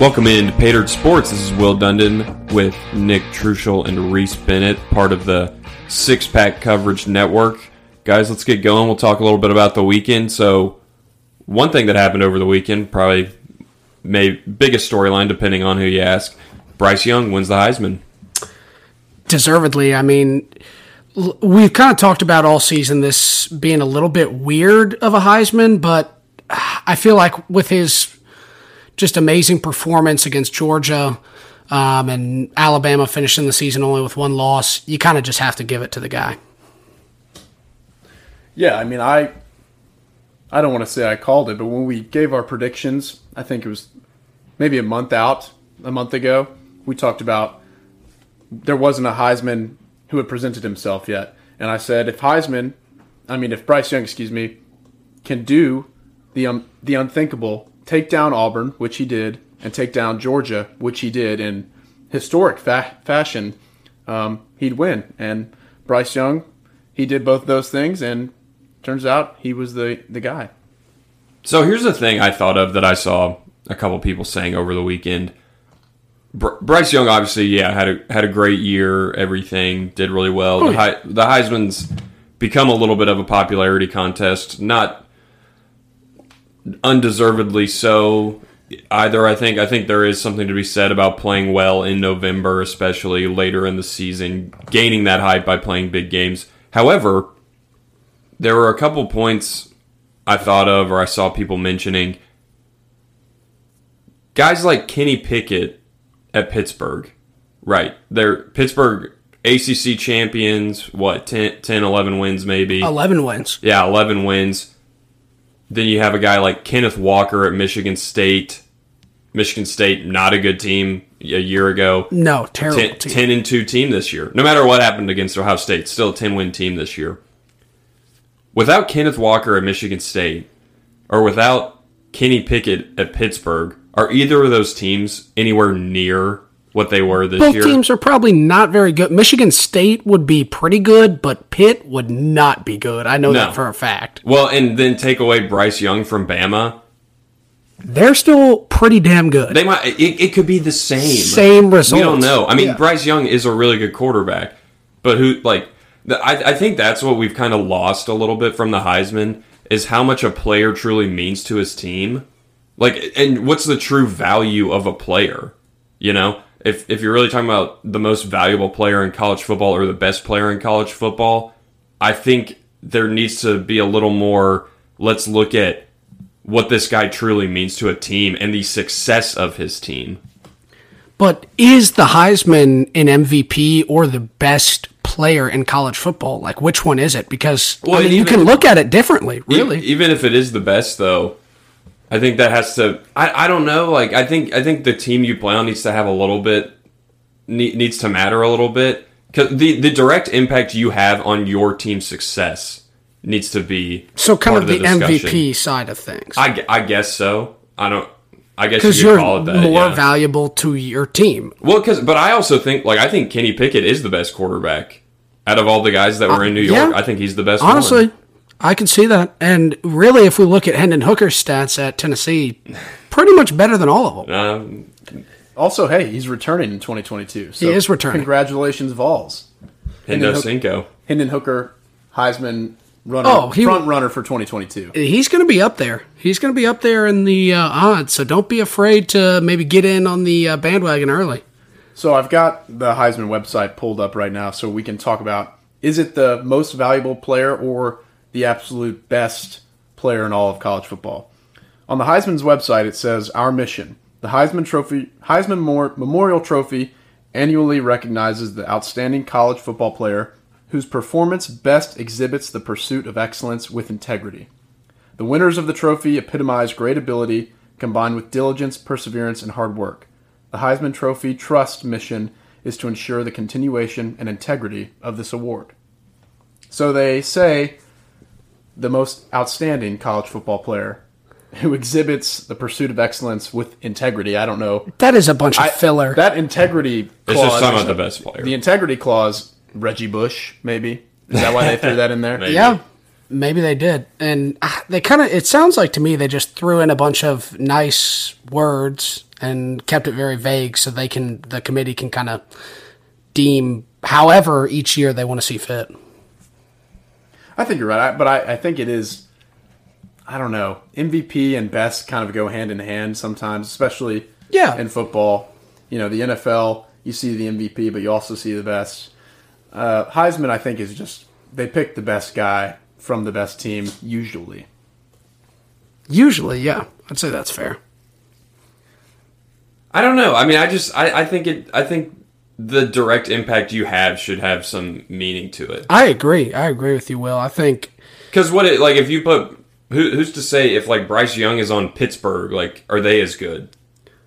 Welcome in to Patered Sports. This is Will Dundon with Nick Truschel and Reese Bennett, part of the Six Pack Coverage Network. Guys, let's get going. We'll talk a little bit about the weekend. So, one thing that happened over the weekend, probably may biggest storyline, depending on who you ask. Bryce Young wins the Heisman. Deservedly. I mean, we've kind of talked about all season this being a little bit weird of a Heisman, but I feel like with his just amazing performance against Georgia um, and Alabama finishing the season only with one loss, you kind of just have to give it to the guy. Yeah, I mean, I I don't want to say I called it, but when we gave our predictions, I think it was maybe a month out, a month ago, we talked about there wasn't a Heisman who had presented himself yet, and I said if Heisman, I mean if Bryce Young, excuse me, can do the um, the unthinkable, take down Auburn, which he did, and take down Georgia, which he did in historic fa- fashion, um, he'd win. And Bryce Young, he did both those things, and turns out he was the the guy. So here's the thing I thought of that I saw a couple people saying over the weekend. Br- Bryce Young, obviously, yeah, had a had a great year. Everything did really well. The, Hei- the Heisman's become a little bit of a popularity contest, not undeservedly so. Either I think I think there is something to be said about playing well in November, especially later in the season, gaining that hype by playing big games. However, there were a couple points I thought of or I saw people mentioning. Guys like Kenny Pickett at Pittsburgh, right? They're Pittsburgh ACC champions, what, 10, 10 11 wins maybe? 11 wins. Yeah, 11 wins. Then you have a guy like Kenneth Walker at Michigan State. Michigan State, not a good team a year ago. No, terrible 10, team. 10 and 2 team this year. No matter what happened against Ohio State, still a 10 win team this year. Without Kenneth Walker at Michigan State, or without Kenny Pickett at Pittsburgh, are either of those teams anywhere near what they were this Both year? teams are probably not very good. Michigan State would be pretty good, but Pitt would not be good. I know No. that for a fact. well, and then take away Bryce Young from Bama. They're still pretty damn good. They might. It, it could be the same. Same results. We don't know. I mean, Yeah. Bryce Young is a really good quarterback, but who like? I, I think that's what we've kind of lost a little bit from the Heisman is how much a player truly means to his team. Like, and what's the true value of a player? You know, if if you're really talking about the most valuable player in college football or the best player in college football, I think there needs to be a little more. Let's look at what this guy truly means to a team and the success of his team. But is the Heisman an MVP or the best player in college football? Like, which one is it? Because Well, I mean, you can look at it differently, really. even if it is the best, though, I think that has to. I, I don't know. Like I think I think the team you play on needs to have a little bit ne- needs to matter a little bit because the the direct impact you have on your team's success needs to be so, kind part of the, discussion. MVP side of things. I, I guess so. I don't. I guess Because you you're call it that. more yeah. valuable to your team. Well, because but I also think like I think Kenny Pickett is the best quarterback out of all the guys that were in New York. Uh, yeah. I think he's the best. Honestly, one. I can see that. And really, if we look at Hendon Hooker's stats at Tennessee, pretty much better than all of them. um, Also, hey, he's returning in 2022. So He is returning. Congratulations, Vols. Hendo Hook- Cinco. Hendon Hooker, Heisman runner, Oh, he- front runner for 2022. He's going to be up there. He's going to be up there in the uh, odds. So don't be afraid to maybe get in on the uh, bandwagon early. So I've got the Heisman website pulled up right now, so we can talk about is it the most valuable player or the absolute best player in all of college football? On the Heisman's website, it says our mission: the Heisman Trophy, Heisman Mor- Memorial Trophy, annually recognizes the outstanding college football player whose performance best exhibits the pursuit of excellence with integrity. The winners of the trophy epitomize great ability combined with diligence, perseverance, and hard work. The Heisman Trophy Trust mission is to ensure the continuation and integrity of this award. So they say the most outstanding college football player who exhibits the pursuit of excellence with integrity. I don't know. That is a bunch of I- filler. That integrity It's clause. just talking about the best player. The integrity clause, Reggie Bush, maybe. Is that why they threw that in there? Maybe. yeah. Maybe they did, and ah, they kind of. It sounds like to me they just threw in a bunch of nice words and kept it very vague, so they can the committee can kind of deem however each year they want to see fit. I think you're right, I- but I, I think it is. I don't know. MVP and best kind of go hand in hand sometimes, especially Yeah. in football. You know, the NFL, you see the MVP, but you also see the best. Uh, Heisman, I think, is just they pick the best guy from the best team usually. Usually, yeah, I'd say that's fair. I don't know. I mean, I just I, I think it. I think the direct impact you have should have some meaning to it. I agree. I agree with you, Will. I think Because what it like if you put who, who's to say if like Bryce Young is on Pittsburgh, like are they as good?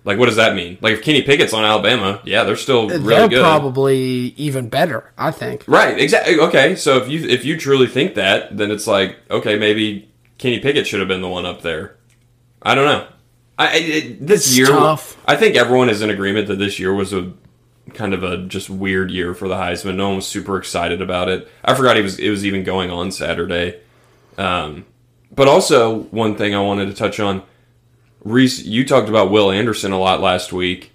Like what does that mean? Like if Kenny Pickett's on Alabama, yeah, they're still really they're good. probably even better. I think. Right, exactly. Okay, so if you if you truly think that, then it's like okay, maybe Kenny Pickett should have been the one up there. I don't know. I it, this It's year, tough. I think everyone is in agreement that this year was a kind of a just weird year for the Heisman. No one was super excited about it. I forgot he was it was even going on Saturday. Um, but also one thing I wanted to touch on, Reese, you talked about Will Anderson a lot last week,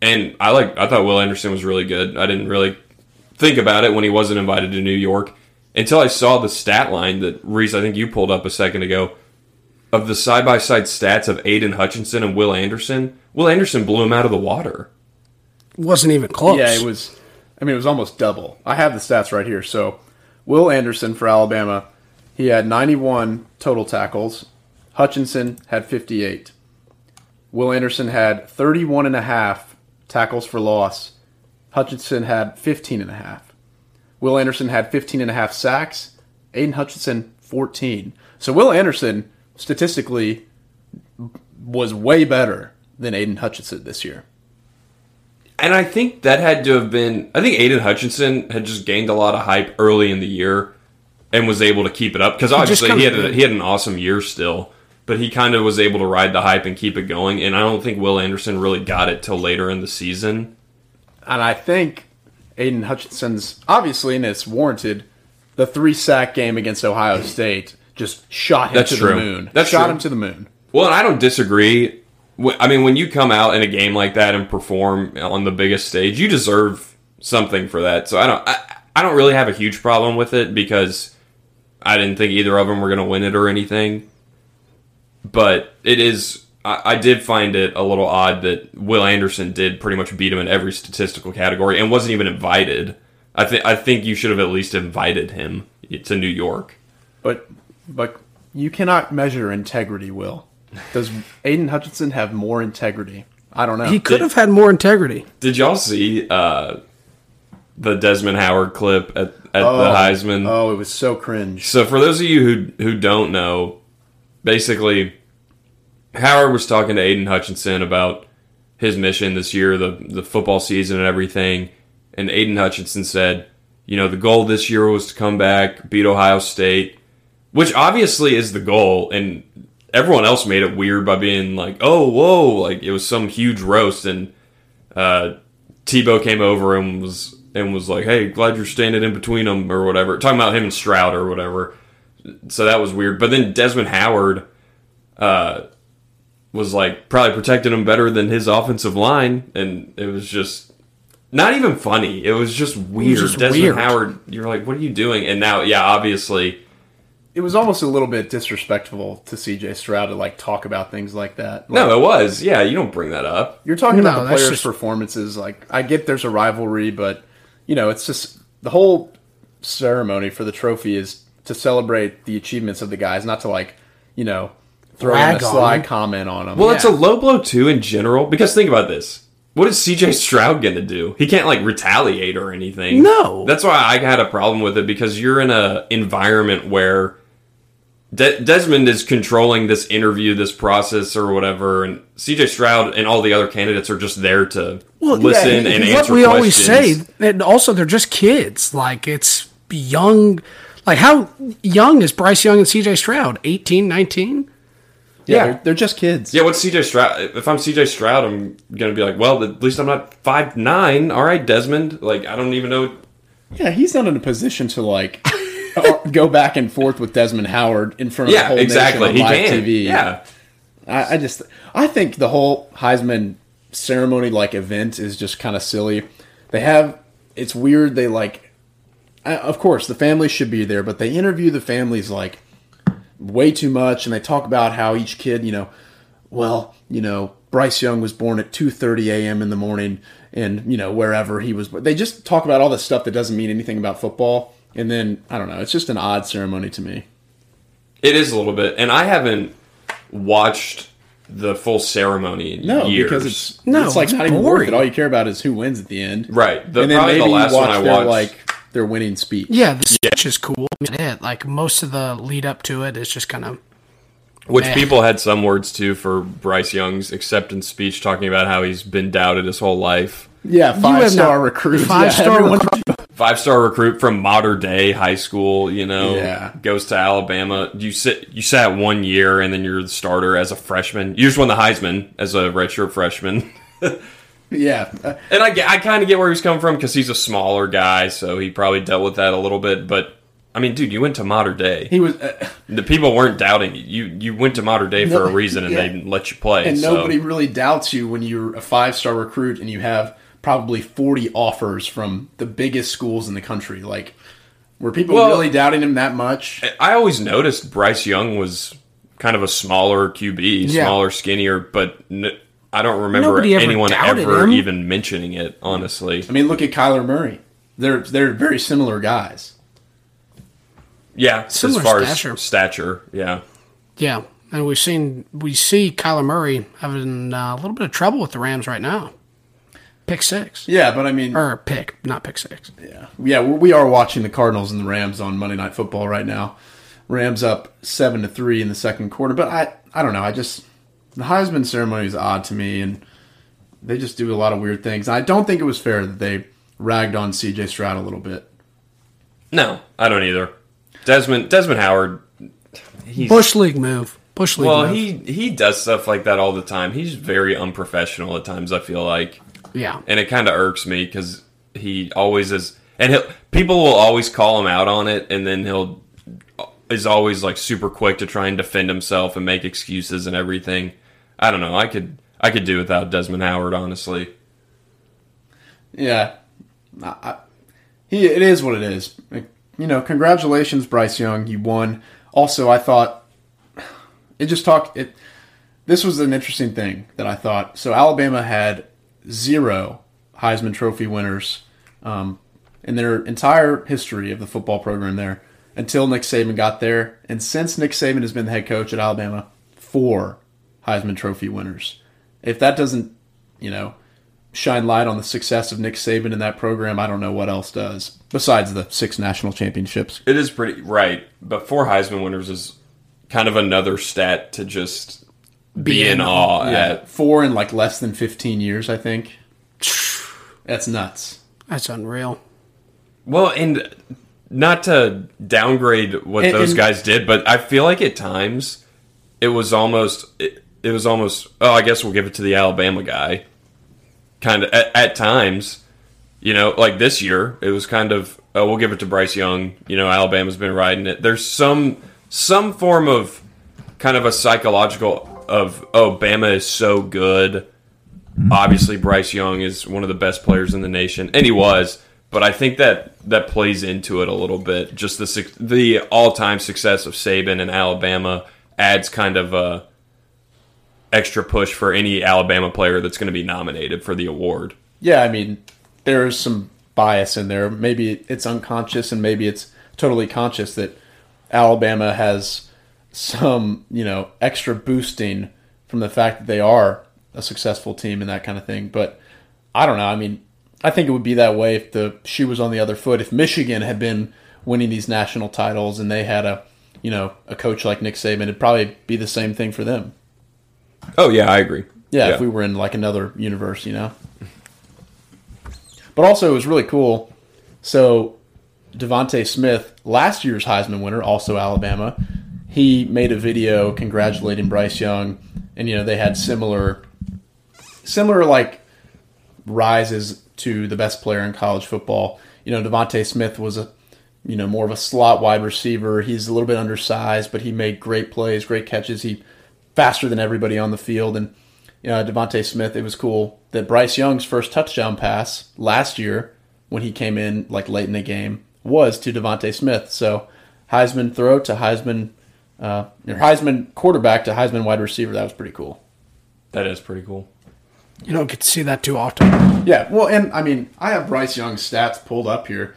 and I like I thought Will Anderson was really good. I didn't really think about it when he wasn't invited to New York until I saw the stat line that Reese, I think you pulled up a second ago of the side by side stats of Aidan Hutchinson and Will Anderson. Will Anderson blew him out of the water. Wasn't even close. Yeah, it was. I mean, it was almost double. I have the stats right here. So, Will Anderson for Alabama, he had 91 total tackles. Hutchinson had 58. Will Anderson had 31 and a half tackles for loss. Hutchinson had 15 and a half. Will Anderson had 15 and a half sacks. Aidan Hutchinson 14. So Will Anderson statistically was way better than Aidan Hutchinson this year. And I think that had to have been. I think Aidan Hutchinson had just gained a lot of hype early in the year and was able to keep it up because obviously he kinda had a, he had an awesome year still, but he kind of was able to ride the hype and keep it going. And I don't think Will Anderson really got it till later in the season. And I think Aidan Hutchinson's obviously, and it's warranted, the three sack game against Ohio State just shot him That's to true. the moon. That's shot true. him to the moon. Well, I don't disagree. I mean, when you come out in a game like that and perform on the biggest stage, you deserve something for that. So I don't, I, I don't really have a huge problem with it because I didn't think either of them were going to win it or anything. But it is, I, I did find it a little odd that Will Anderson did pretty much beat him in every statistical category and wasn't even invited. I think I think you should have at least invited him to New York. But but you cannot measure integrity, Will. Does Aidan Hutchinson have more integrity? I don't know. he could have had more integrity. Did y'all see uh, the Desmond Howard clip at, at oh, the Heisman? Oh, it was so cringe. So for those of you who who don't know, basically, Howard was talking to Aidan Hutchinson about his mission this year, the the football season and everything, and Aidan Hutchinson said, you know, the goal this year was to come back, beat Ohio State, which obviously is the goal, and everyone else made it weird by being like, oh, whoa, like it was some huge roast, and uh, Tebow came over and was and was like, "Hey, glad you're standing in between them or whatever." Talking about him and Stroud or whatever. So that was weird. But then Desmond Howard uh, was like probably protecting him better than his offensive line, and it was just not even funny. It was just weird. just Desmond weird. Howard, you're like, "What are you doing?" And now, yeah, obviously, It was almost a little bit disrespectful to CJ Stroud to like talk about things like that. Like, no, it was. Yeah, you don't bring that up. You're talking No, about the players' just- performances. Like, I get there's a rivalry, but you know, it's just the whole ceremony for the trophy is to celebrate the achievements of the guys, not to like, you know, throw in a Rag on sly comment on them. Well, it's a low blow too in general because think about this. What is CJ Stroud going to do? He can't like retaliate or anything. No. That's why I had a problem with it because you're in a environment where De- Desmond is controlling this interview, this process or whatever, and CJ Stroud and all the other candidates are just there to listen and what answer we questions. always say. And also, they're just kids. Like it's young. Like how young is Bryce Young and C.J. Stroud? 18, 19? yeah, yeah. They're, they're just kids. Yeah, what's CJ Stroud? If I'm CJ Stroud, I'm gonna be like, well, at least I'm not five nine. All right, Desmond. Like, I don't even know. Yeah, he's not in a position to like go back and forth with Desmond Howard in front of the whole exactly. nation He on live can. TV. Yeah. I, I just I think the whole Heisman ceremony like event is just kind of silly. They have it's weird. They like, of course, the family should be there, but they interview the families like way too much, and they talk about how each kid, you know, well, you know, Bryce Young was born at two thirty a.m. in the morning, and you know wherever he was. They just talk about all this stuff that doesn't mean anything about football, and then I don't know. It's just an odd ceremony to me. It is a little bit, and I haven't watched the full ceremony in No, years. because it's No, it's like it's not even worth it. All you care about is who wins at the end, right. The, and then probably maybe the last you watch one I their watched, like their winning speech. Yeah, the speech is cool. I mean, it like most of the lead up to it is just kind of which meh. people had some words too for Bryce Young's acceptance speech, talking about how he's been doubted his whole life. Yeah, five star not- recruit. five-star yeah, everyone- Five star recruit from modern day high school, you know, Yeah. goes to Alabama. You sit, you sat one year, and then you're the starter as a freshman. You just won the Heisman as a redshirt freshman. Yeah, And I, I kind of get where he's coming from because he's a smaller guy, so he probably dealt with that a little bit. But I mean, dude, you went to modern day. he was, uh, The people weren't doubting you. You you went to modern day for a reason, and yeah. they let you play. and so. nobody really doubts you when you're a five star recruit and you have probably forty offers from the biggest schools in the country. Like, were people Well- really doubting him that much? I always noticed Bryce Young was kind of a smaller QB, Yeah. smaller, skinnier, but n- I don't remember Nobody ever anyone doubted ever him. even mentioning it. Honestly, I mean, look at Kyler Murray. They're they're very similar guys. yeah, Similar as far stature. as stature, yeah. yeah. And we've seen we see Kyler Murray having uh, a little bit of trouble with the Rams right now. Pick six Yeah, but I mean, or pick, not pick six. Yeah, yeah, we we are watching the Cardinals and the Rams on Monday Night Football right now. Rams up seven to three in the second quarter, but I I don't know. I just the Heisman ceremony is odd to me, and they just do a lot of weird things. I don't think it was fair that they ragged on C.J. Stroud a little bit. No, I don't either. Desmond Desmond Howard, he's Bush league move. Bush league. well, move. he he does stuff like that all the time. He's very unprofessional at times. I feel like. Yeah. and it kind of irks me because he always is, and he'll, people will always call him out on it, and then he'll uh, is always like super quick to try and defend himself and make excuses and everything. I don't know. I could I could do without Desmond Howard, honestly. Yeah, I, I, he it is what it is. You know, congratulations, Bryce Young. You won. Also, I thought it just talked it. This was an interesting thing that I thought. So Alabama had zero Heisman Trophy winners um, in their entire history of the football program there until Nick Saban got there, and since Nick Saban has been the head coach at Alabama, four Heisman Trophy winners. If that doesn't, you know, shine light on the success of Nick Saban in that program, I don't know what else does. Besides the six national championships. It is pretty right, but four Heisman winners is kind of another stat to just be, in awe at. Four in like less than 15 years, I think. That's nuts. That's unreal. Well, and not to downgrade what And- those and- guys did, but I feel like at times it was almost it, it was almost oh, I guess we'll give it to the Alabama guy. Kind of at, at times, you know, like this year, it was kind of oh, we'll give it to Bryce Young. You know, Alabama's been riding it. There's some some form of kind of a psychological of oh, Bama is so good obviously Bryce Young is one of the best players in the nation, and he was. But I think that that plays into it a little bit. Just the the all time success of Saban and Alabama adds kind of a extra push for any Alabama player that's going to be nominated for the award. Yeah, I mean, there's some bias in there. Maybe it's unconscious and maybe it's totally conscious that Alabama has some, you know, extra boosting from the fact that they are a successful team and that kind of thing. But I don't know. I mean, I think it would be that way if the shoe was on the other foot. If Michigan had been winning these national titles and they had a, you know, a coach like Nick Saban, it'd probably be the same thing for them. Oh yeah, I agree. Yeah, if we were in like another universe, you know. But also, it was really cool. So, DeVonta Smith, last year's Heisman winner, also Alabama, he made a video congratulating Bryce Young, and you know they had similar, similar like rises to the best player in college football. You know, DeVonta Smith was a you know, more of a slot wide receiver. He's a little bit undersized, but he made great plays, great catches. He faster than everybody on the field. And you know, DeVonta Smith, it was cool that Bryce Young's first touchdown pass last year when he came in like late in the game was to DeVonta Smith. So Heisman throw to Heisman, uh, or Heisman quarterback to Heisman wide receiver. That was pretty cool. That is pretty cool. You don't get to see that too often. Yeah, well, and I mean, I have Bryce Young's stats pulled up here.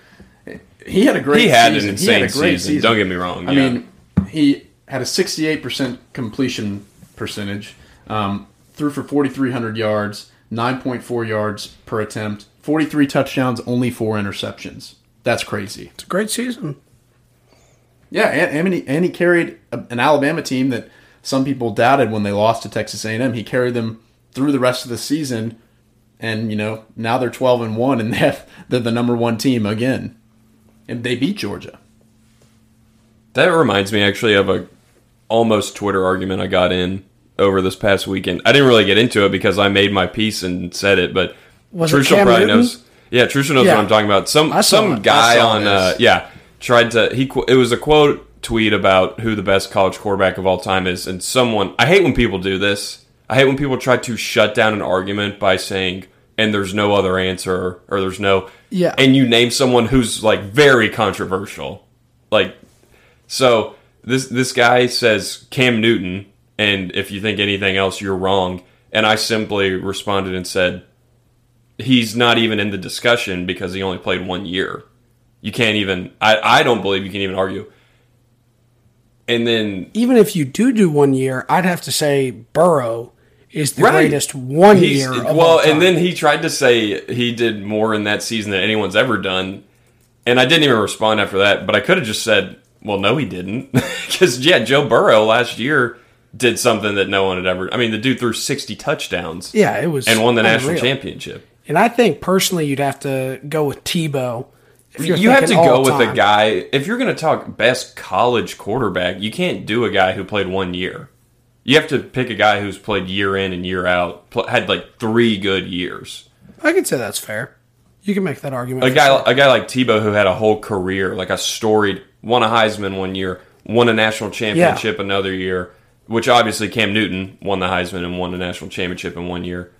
He had a great. He had season. an insane he had a great season. Don't get me wrong. I yeah. mean, he had a 68% completion percentage, um, threw for 4,300 yards, 9.4 yards per attempt, 43 touchdowns, only four interceptions. That's crazy. It's a great season. Yeah, and, and, he, and he carried a, an Alabama team that some people doubted when they lost to Texas A&M. He carried them through the rest of the season, and you know now they're 12 and one, and they have, they're the number one team again, and they beat Georgia. That reminds me actually of a almost Twitter argument I got in over this past weekend. I didn't really get into it because I made my piece and said it, but Was it probably Newton? knows. Yeah, Trushel knows Yeah. what I'm talking about. Some some it. guy on uh, yeah tried to he it was a quote tweet about who the best college quarterback of all time is, and someone I hate when people do this. I hate when people try to shut down an argument by saying and there's no other answer or there's no Yeah. and you name someone who's like very controversial like so this this guy says Cam Newton, and if you think anything else, you're wrong. And I simply responded and said, he's not even in the discussion because he only played one year. You can't even. I I don't believe you can even argue. And then Even if you do do one year, I'd have to say Burrow is the Right. greatest one he's year. Of well, and then he tried to say he did more in that season than anyone's ever done, and I didn't even respond after that. But I could have just said, "Well, no, he didn't," because yeah, Joe Burrow last year did something that no one had ever. I mean, the dude threw sixty touchdowns yeah, it was and won the national championship. And I think personally, you'd have to go with Tebow. You have to go with a guy. If you're going to talk best college quarterback, you can't do a guy who played one year. You have to pick a guy who's played year in and year out, had like three good years. I can say that's fair. You can make that argument. A guy, sure. a guy like Tebow who had a whole career, like a storied, won a Heisman one year, won a national championship another year, which obviously Cam Newton won the Heisman and won a national championship in one year.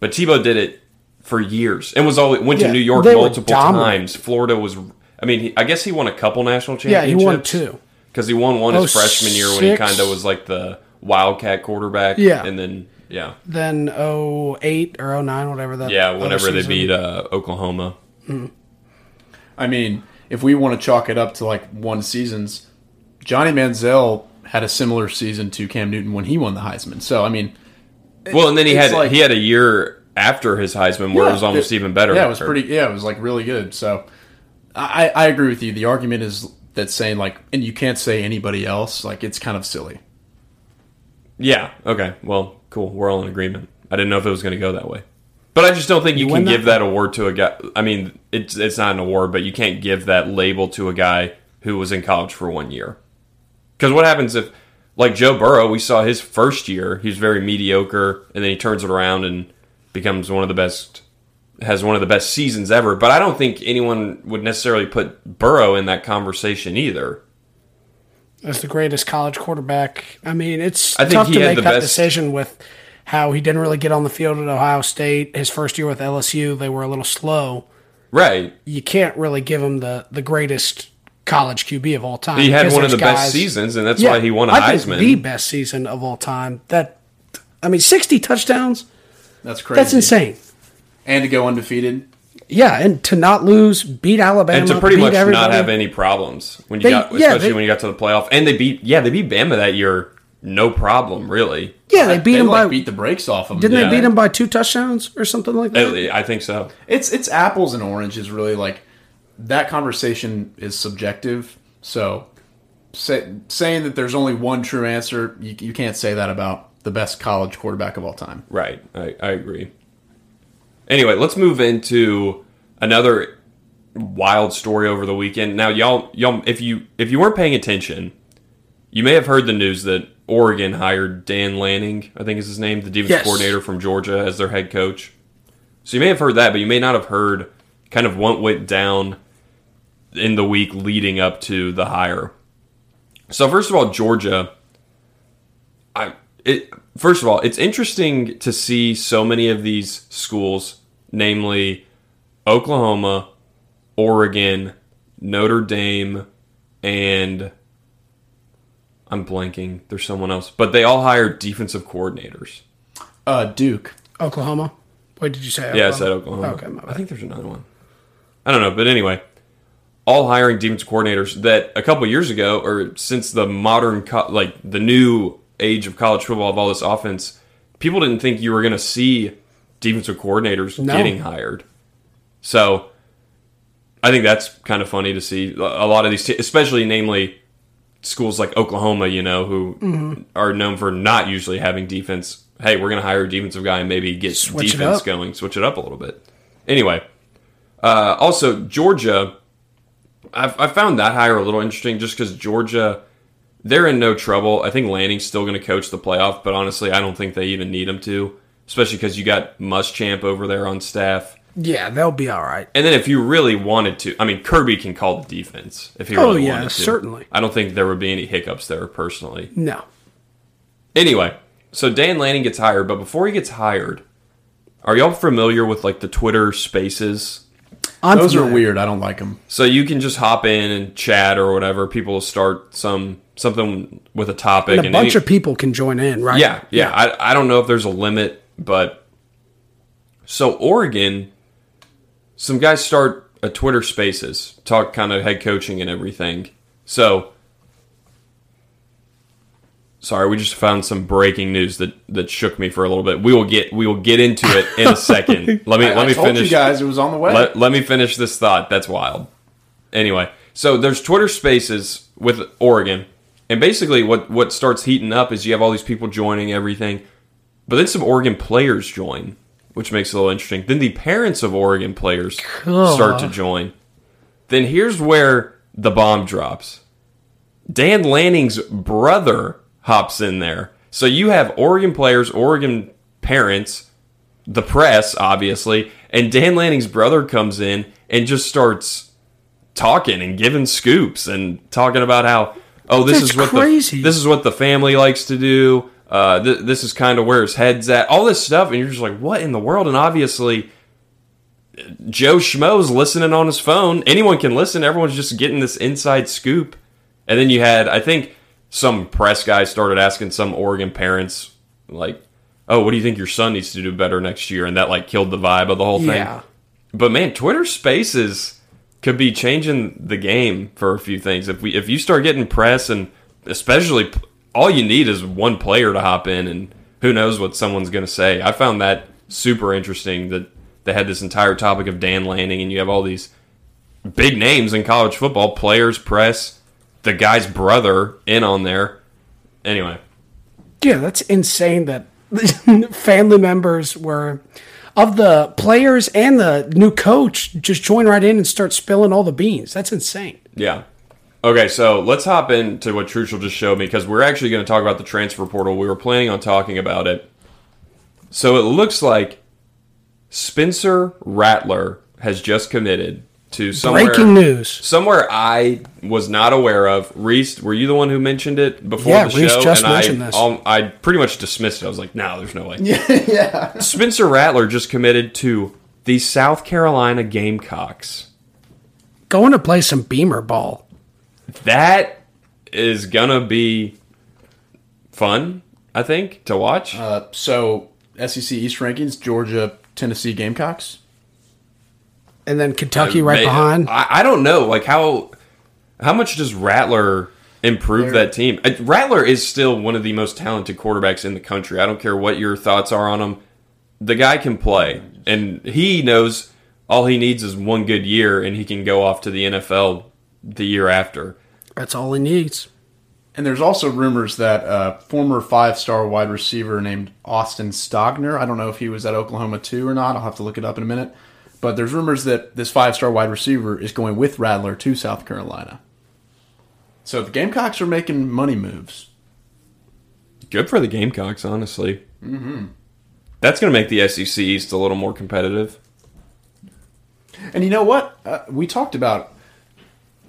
But Tebow did it for years and was always went Yeah, to New York multiple times. Florida was, I mean, he, I guess he won a couple national championships. yeah, he won two. because he won one his Oh, freshman year when he kind of was like the wildcat quarterback. Yeah. and then yeah, Then 08 or 09, whatever that. yeah, whenever they beat uh, Oklahoma. I mean, if we want to chalk it up to like one seasons, Johnny Manziel had a similar season to Cam Newton when he won the Heisman. So I mean, Well, and then he had like- he had a year after his Heisman where it was almost even better. Yeah, it was pretty. Yeah, it was like really good. So I, I agree with you. The argument is that saying like, and you can't say anybody else. Like it's kind of silly. Yeah. Okay. Well, cool. We're all in agreement. I didn't know if it was going to go that way, but I just don't think you, You can win that give that award to a guy. I mean, it's it's not an award, but you can't give that label to a guy who was in college for one year. Because what happens if, like Joe Burrow, we saw his first year, he was very mediocre, and then he turns it around and becomes one of the best, has one of the best seasons ever. But I don't think anyone would necessarily put Burrow in that conversation either. as the greatest college quarterback. I mean, it's I tough to make the that best- decision with how he didn't really get on the field at Ohio State. His first year with LSU, they were a little slow. Right. You can't really give him the, the greatest college QB of all time. He had one of the there's best seasons, and that's Yeah, why he won a I think Heisman. the best season of all time. That I mean, sixty touchdowns. That's crazy. That's insane. And to go undefeated. Yeah, and to not lose, beat Alabama, and to pretty beat much everybody. not have any problems when you They- got, yeah, especially they- when you got to the playoff. And they beat, yeah, they beat Bama that year, no problem, really. Yeah, they beat they him like by. beat the brakes off him. didn't yeah. they beat him by two touchdowns or something like that? I I think so. It's it's apples and oranges. Really, like that conversation is subjective. So say, saying that there's only one true answer, you, you can't say that about the best college quarterback of all time. Right, I, I agree. Anyway, let's move into another wild story over the weekend. Now, y'all, y'all, if you if you weren't paying attention, you may have heard the news that Oregon hired Dan Lanning, I think is his name, the defense Yes. coordinator from Georgia, as their head coach. So you may have heard that, but you may not have heard kind of what went down in the week leading up to the hire. So first of all, Georgia. I it first of all, it's interesting to see so many of these schools, namely Oklahoma, Oregon, Notre Dame, and I'm blanking. There's someone else, but they all hire defensive coordinators. Uh, Duke. Oklahoma. What did you say? Yeah, I said Oklahoma. Okay, my I think there's another one. I don't know, but anyway, all hiring defensive coordinators that a couple years ago, or since the modern, co- like the new age of college football of all this offense, people didn't think you were going to see defensive coordinators No. getting hired. So, I think that's kind of funny to see a lot of these, te- especially namely schools like Oklahoma, you know, who Mm-hmm. are known for not usually having defense. Hey, we're going to hire a defensive guy and maybe get Switch defense going, switch it up a little bit. Anyway, uh, also Georgia, I've, I found that hire a little interesting just because Georgia, they're in no trouble. I think Lanning's still going to coach the playoff, but honestly, I don't think they even need him to, especially because you got Muschamp over there on staff. Yeah, they'll be all right. And then if you really wanted to, I mean, Kirby can call the defense if he Oh, really yeah, wanted to. certainly. I don't think there would be any hiccups there personally. No. Anyway, so Dan Lanning gets hired, but before he gets hired, are y'all familiar with like the Twitter Spaces? I'm Those are weird. I don't like them. So you can just hop in and chat or whatever. People will start some something with a topic, And a bunch any- of people can join in, right? yeah, yeah. I, I don't know if there's a limit, but so Oregon, some guys start a Twitter Spaces, talk kind of head coaching and everything. So, sorry, we just found some breaking news that that shook me for a little bit. We will get we will get into it in a second. Let me I, let I me told finish. you guys it was on the way. Let, let me finish this thought. That's wild. Anyway, so there's Twitter Spaces with Oregon, and basically what what starts heating up is you have all these people joining everything, but then some Oregon players join, which makes it a little interesting. Then the parents of Oregon players start to join. Then here's where the bomb drops. Dan Lanning's brother hops in there. So you have Oregon players, Oregon parents, the press, obviously, and Dan Lanning's brother comes in and just starts talking and giving scoops and talking about how, oh, this That's is what crazy. the this is what the family likes to do. Uh, th- this is kind of where his head's at. All this stuff, and you're just like, what in the world? And obviously, Joe Schmo's listening on his phone. Anyone can listen. Everyone's just getting this inside scoop. And then you had, I think, some press guy started asking some Oregon parents, like, "Oh, what do you think your son needs to do better next year?" And that like killed the vibe of the whole thing. Yeah. But man, Twitter Spaces could be changing the game for a few things. If we if you start getting press and especially all you need is one player to hop in and who knows what someone's going to say. I found that super interesting that they had this entire topic of Dan Lanning and you have all these big names in college football, players, press, the guy's brother in on there. Anyway, Yeah, that's insane that family members were of the players and the new coach just join right in and start spilling all the beans. That's insane. Yeah. Okay, so let's hop into what Truschel just showed me because we're actually going to talk about the transfer portal. We were planning on talking about it. So it looks like Spencer Rattler has just committed to somewhere. Breaking news. Somewhere I was not aware of. Reese, were you the one who mentioned it before Yeah, the Reese show? just and mentioned I, this. um, I pretty much dismissed it. I was like, no, there's no way. yeah. Spencer Rattler just committed to the South Carolina Gamecocks. Going to play some beamer ball. that is gonna be fun. I think to watch. Uh, so SEC East rankings: Georgia, Tennessee Gamecocks. And then Kentucky right May- behind. I, I don't know, like how how much does Rattler improve They're- that team? Uh, Rattler is still one of the most talented quarterbacks in the country. I don't care what your thoughts are on him. The guy can play, and he knows all he needs is one good year, and he can go off to the NFL the year after. That's all he needs. And there's also rumors that uh, former five-star wide receiver named Austin Stogner. I don't know if he was at Oklahoma too or not. I'll have to look it up in a minute. But there's rumors that this five-star wide receiver is going with Rattler to South Carolina. So the Gamecocks are making money moves. Good for the Gamecocks, honestly. Mm-hmm. That's going to make the SEC East a little more competitive. And you know what? Uh, we talked about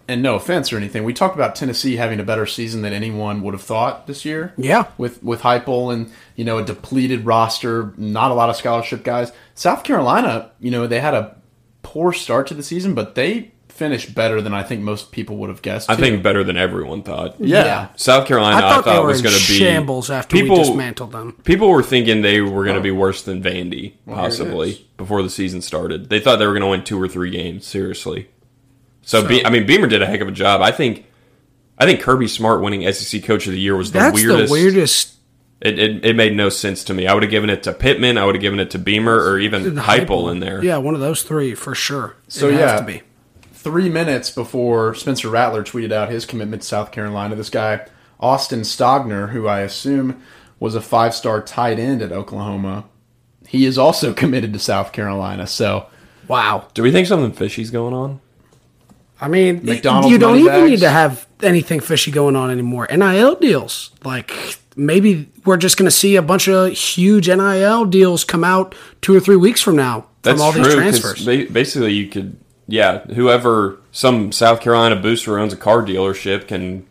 and no offense or anything, we talked about Tennessee having a better season than anyone would have thought this year. Yeah. with with Heupel and you know a depleted roster, not a lot of scholarship guys. South Carolina, you know, they had a poor start to the season, but they finished better than I think most people would have guessed. I too. think better than everyone thought. yeah. Yeah. South Carolina, I I thought, thought, they was going to be shambles after people. we dismantled them. People were thinking they were going to be worse than Vandy, here it is. possibly before the season started. They thought they were going to win two or three games. Seriously. So, Be- I mean, Beamer did a heck of a job. I think. I think Kirby Smart winning SEC Coach of the Year was the That's weirdest. the weirdest. It, it, it made no sense to me. I would have given it to Pittman. I would have given it to Beamer or even Heupel in there. Yeah, one of those three for sure. So, It'd yeah. have to be. three minutes before Spencer Rattler tweeted out his commitment to South Carolina, this guy, Austin Stogner, who I assume was a five star tight end at Oklahoma, he is also committed to South Carolina. So, Wow. Do we think something fishy's going on? I mean, McDonald's you don't even bags? need to have anything fishy going on anymore. NIL deals, like maybe we're just going to see a bunch of huge NIL deals come out two or three weeks from now That's from all true. these transfers. basically, you could, yeah, whoever some South Carolina booster owns a car dealership can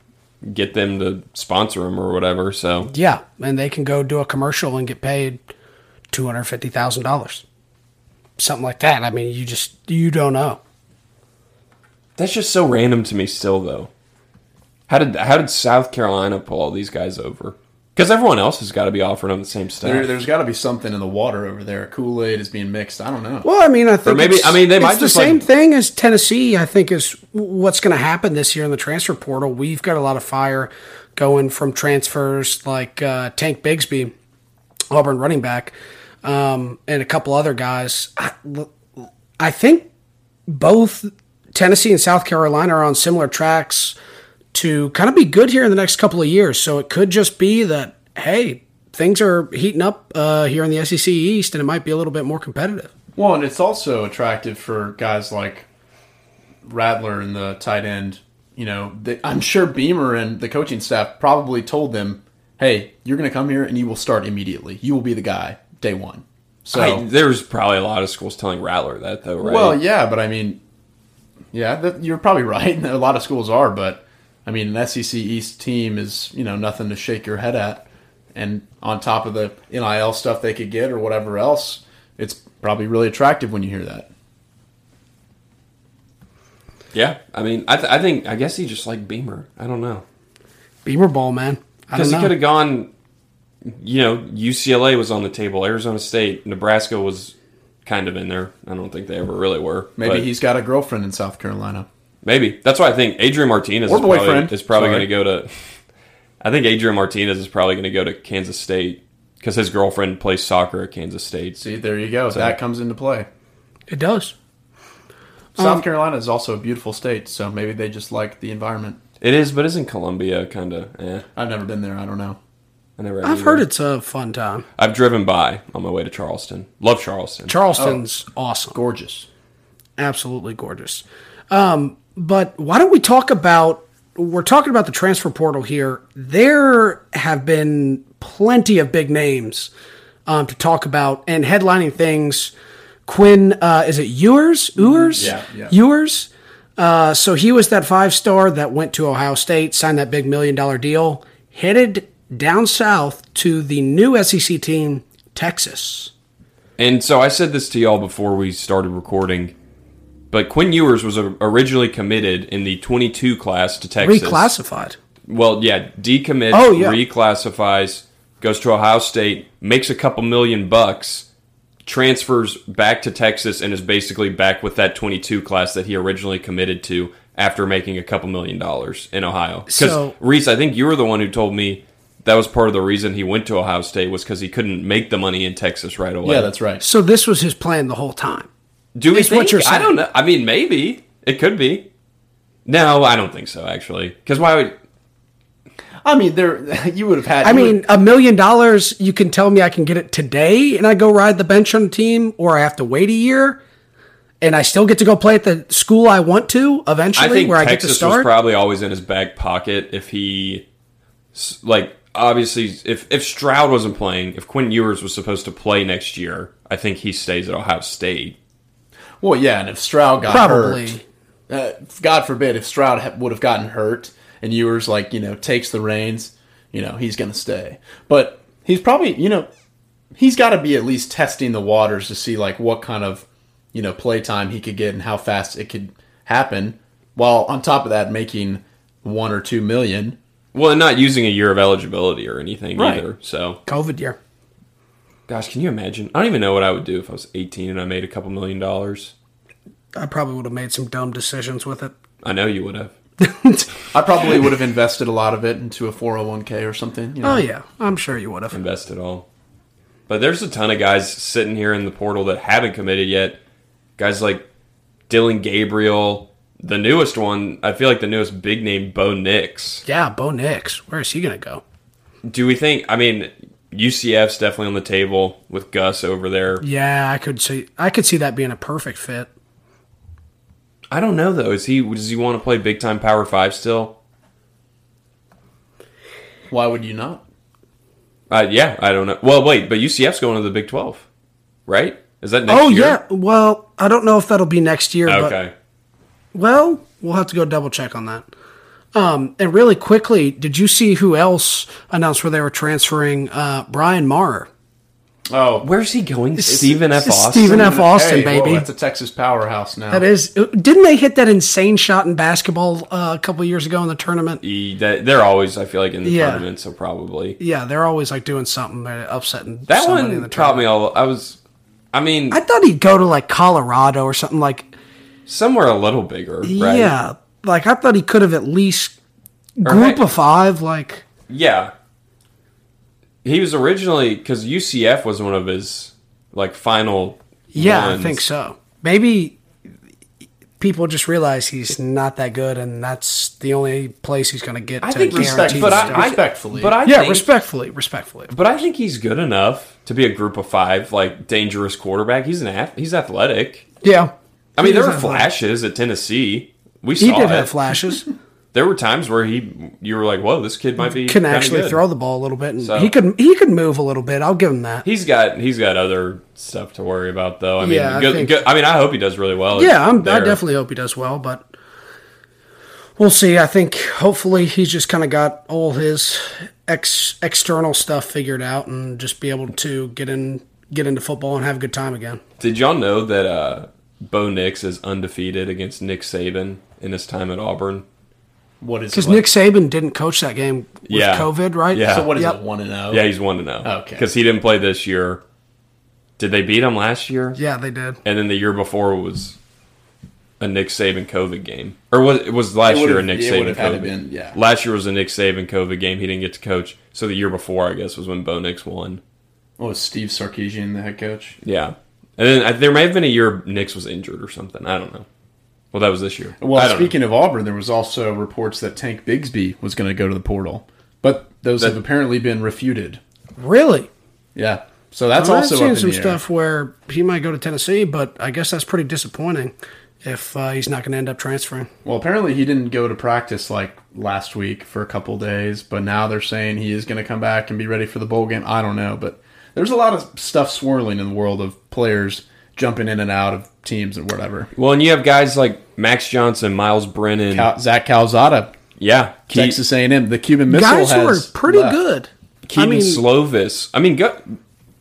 get them to sponsor them or whatever. So yeah, and they can go do a commercial and get paid two hundred fifty thousand dollars, something like that. I mean, you just you don't know. That's just so random to me. Still, though, how did how did South Carolina pull all these guys over? Because everyone else has got to be offering them the same stuff. there, there's got to be something in the water over there. Kool Aid is being mixed. I don't know. Well, I mean, I think maybe- it's- I mean, they it's might the just, same like- thing as Tennessee. I think is what's going to happen this year in the transfer portal. We've got a lot of fire going from transfers like uh, Tank Bigsby, Auburn running back, um, and a couple other guys. I, I think both Tennessee and South Carolina are on similar tracks to kind of be good here in the next couple of years. So it could just be that hey, things are heating up uh, here in the SEC East, and it might be a little bit more competitive. Well, and it's also attractive for guys like Rattler and the tight end. You know, they, I'm sure Beamer and the coaching staff probably told them, "Hey, you're going to come here and you will start immediately. You will be the guy day one." So, I, there's probably a lot of schools telling Rattler that though, right? well, yeah, but I mean, yeah, that, you're probably right. A lot of schools are, but I mean, an SEC East team is you know nothing to shake your head at. And on top of the NIL stuff they could get or whatever else, it's probably really attractive when you hear that. yeah. I mean, I, th- I think I guess he just liked Beamer. I don't know. Beamer ball, man. Because he could have gone, you know, UCLA was on the table, Arizona State, Nebraska was kind of in there. I don't think they ever really were. Maybe but he's got a girlfriend in South Carolina. maybe that's why I think Adrian Martinez Or is probably, is probably going to go to. I think Adrian Martinez is probably going to go to Kansas State because his girlfriend plays soccer at Kansas State. See, there you go. So, that comes into play. It does. South Carolina is also a beautiful state, so maybe they just like the environment. It is, but isn't Columbia kind of? Eh, I've never been there. I don't know. I never. have I've heard it's a fun time. I've driven by on my way to Charleston. Love Charleston. Charleston's awesome. Gorgeous. Absolutely gorgeous. Um, but why don't we talk about? We're talking about the transfer portal here. There have been plenty of big names um, to talk about and headlining things. Quinn, uh, is it Ewers? Ewers? Yeah, yeah. Ewers. Uh, so he was that five star that went to Ohio State, signed that big million dollar deal, headed down south to the new SEC team, Texas. And so I said this to y'all before we started recording, but Quinn Ewers was originally committed in the 22 class to Texas. Reclassified. Well, yeah, decommits, Oh, yeah. reclassifies, goes to Ohio State, makes a couple million bucks, transfers back to Texas, and is basically back with that 22 class that he originally committed to after making a couple million dollars in Ohio. Because So- Reese, I think you were the one who told me that was part of the reason he went to Ohio State was because he couldn't make the money in Texas right away. Yeah, that's right. So this was his plan the whole time. Do we think? what you're I don't know. I mean, maybe it could be. No, I don't think so. Actually, because why would? I mean, there you would have had. I mean, a million dollars, you can tell me I can get it today and I go ride the bench on the team, or I have to wait a year and I still get to go play at the school I want to eventually, I think where I get Texas to start. was probably always in his back pocket if he, like, obviously, if if Stroud wasn't playing, if Quinn Ewers was supposed to play next year, I think he stays at Ohio State. well, yeah, and if Stroud got Probably. hurt, uh, God forbid, if Stroud ha- would have gotten hurt and Ewers like you know takes the reins, you know he's going to stay. But he's probably you know he's got to be at least testing the waters to see like what kind of you know play time he could get and how fast it could happen. While on top of that, making one or two million. Well, and not using a year of eligibility or anything Right. either. So, COVID year. gosh, can you imagine? I don't even know what I would do if I was 18 and I made a couple million dollars. I probably would have made some dumb decisions with it. I know you would have. I probably would have invested a lot of it into a 401k or something. You know? Oh yeah, I'm sure you would have. invested all. But there's a ton of guys sitting here in the portal that haven't committed yet. Guys like Dillon Gabriel, the newest one. I feel like the newest big name, Bo Nix. Yeah, Bo Nix. Where is he gonna go? Do we think? I mean, UCF's definitely on the table with Gus over there. Yeah, I could see. I could see that being a perfect fit. I don't know though. Is he? Does he want to play big time Power Five still? Why would you not? Uh, yeah, I don't know. Well, wait, but UCF's going to the Big Twelve, right? Is that next oh year? yeah. Well, I don't know if that'll be next year. But, Okay. Well, we'll have to go double check on that. Um, and really quickly, did you see who else announced where they were transferring uh, Brian Maurer? Oh, Where's he going? Stephen F. Austin. Stephen F. Austin, Hey, whoa, baby. that's a Texas powerhouse now. That is. Didn't they hit that insane shot in basketball uh, a couple years ago in the tournament? He- that- They're always, I feel like, in the Yeah. tournament, so probably. Yeah, they're always like doing something, they're upsetting. That somebody in the one caught me all. I was, I mean, I thought he'd go to like Colorado or something like. Somewhere a little bigger, right? Yeah, like I thought he could have at least group hey- of five. Like Yeah. He was originally because UCF was one of his like final. yeah, ones. I think so. Maybe people just realize he's not that good, and that's the only place he's going to get. I to think guarantee respect, but I. I Respectfully. but I yeah, think, respectfully, respectfully. but I think he's good enough to be a group of five, like dangerous quarterback. He's an ath- he's athletic. Yeah, I mean, there were flashes at Tennessee. We saw He did it. have flashes. There were times where he, you were like, "Whoa, this kid might be Can actually good. throw the ball a little bit, and So- he could he could move a little bit. I'll give him that. He's got he's got other stuff to worry about though. I mean, Yeah, I think- I mean, I hope he does really well. Yeah, I'm, I definitely hope he does well, but we'll see. I think hopefully he's just kind of got all his ex external stuff figured out and just be able to get in get into football and have a good time again. Did y'all know that uh, Bo Nix is undefeated against Nick Saban in his time at Auburn? what is Because it? like- Nick Saban didn't coach that game with Yeah. COVID, right? Yeah. so what is Yep. it? One and zero. Yeah, he's one to oh. know. Okay. because he didn't play this year. Did they beat him last year? Yeah, they did. And then the year before was a Nick Saban COVID game, or was it was last It year a would've- Nick it Saban would've COVID? been, yeah. Last year was a Nick Saban COVID game. He didn't get to coach. So the year before, I guess, was when Bo Nix won. What was Steve Sarkisian the head coach? Yeah, and then I, there may have been a year Nix was injured or something. I don't know. Well, that was this year. Well, don't know. speaking of Auburn, there was also reports that Tank Bigsby was going to go to the portal, but those That- have apparently been refuted. Really? Yeah, so that's I've also seen up in some the air. stuff where he might go to Tennessee, but I guess that's pretty disappointing if uh, he's not going to end up transferring. Well, apparently he didn't go to practice like last week for a couple days, but now they're saying he is going to come back and be ready for the bowl game. I don't know, but there's a lot of stuff swirling in the world of players jumping in and out of teams and whatever. Well, and you have guys like Max Johnson, Myles Brennan. Cal- Zach Calzada, yeah, Ke- Texas A&M, the Cuban Missile Guys who are pretty left. good. Kedon I mean, Slovis. I mean, go,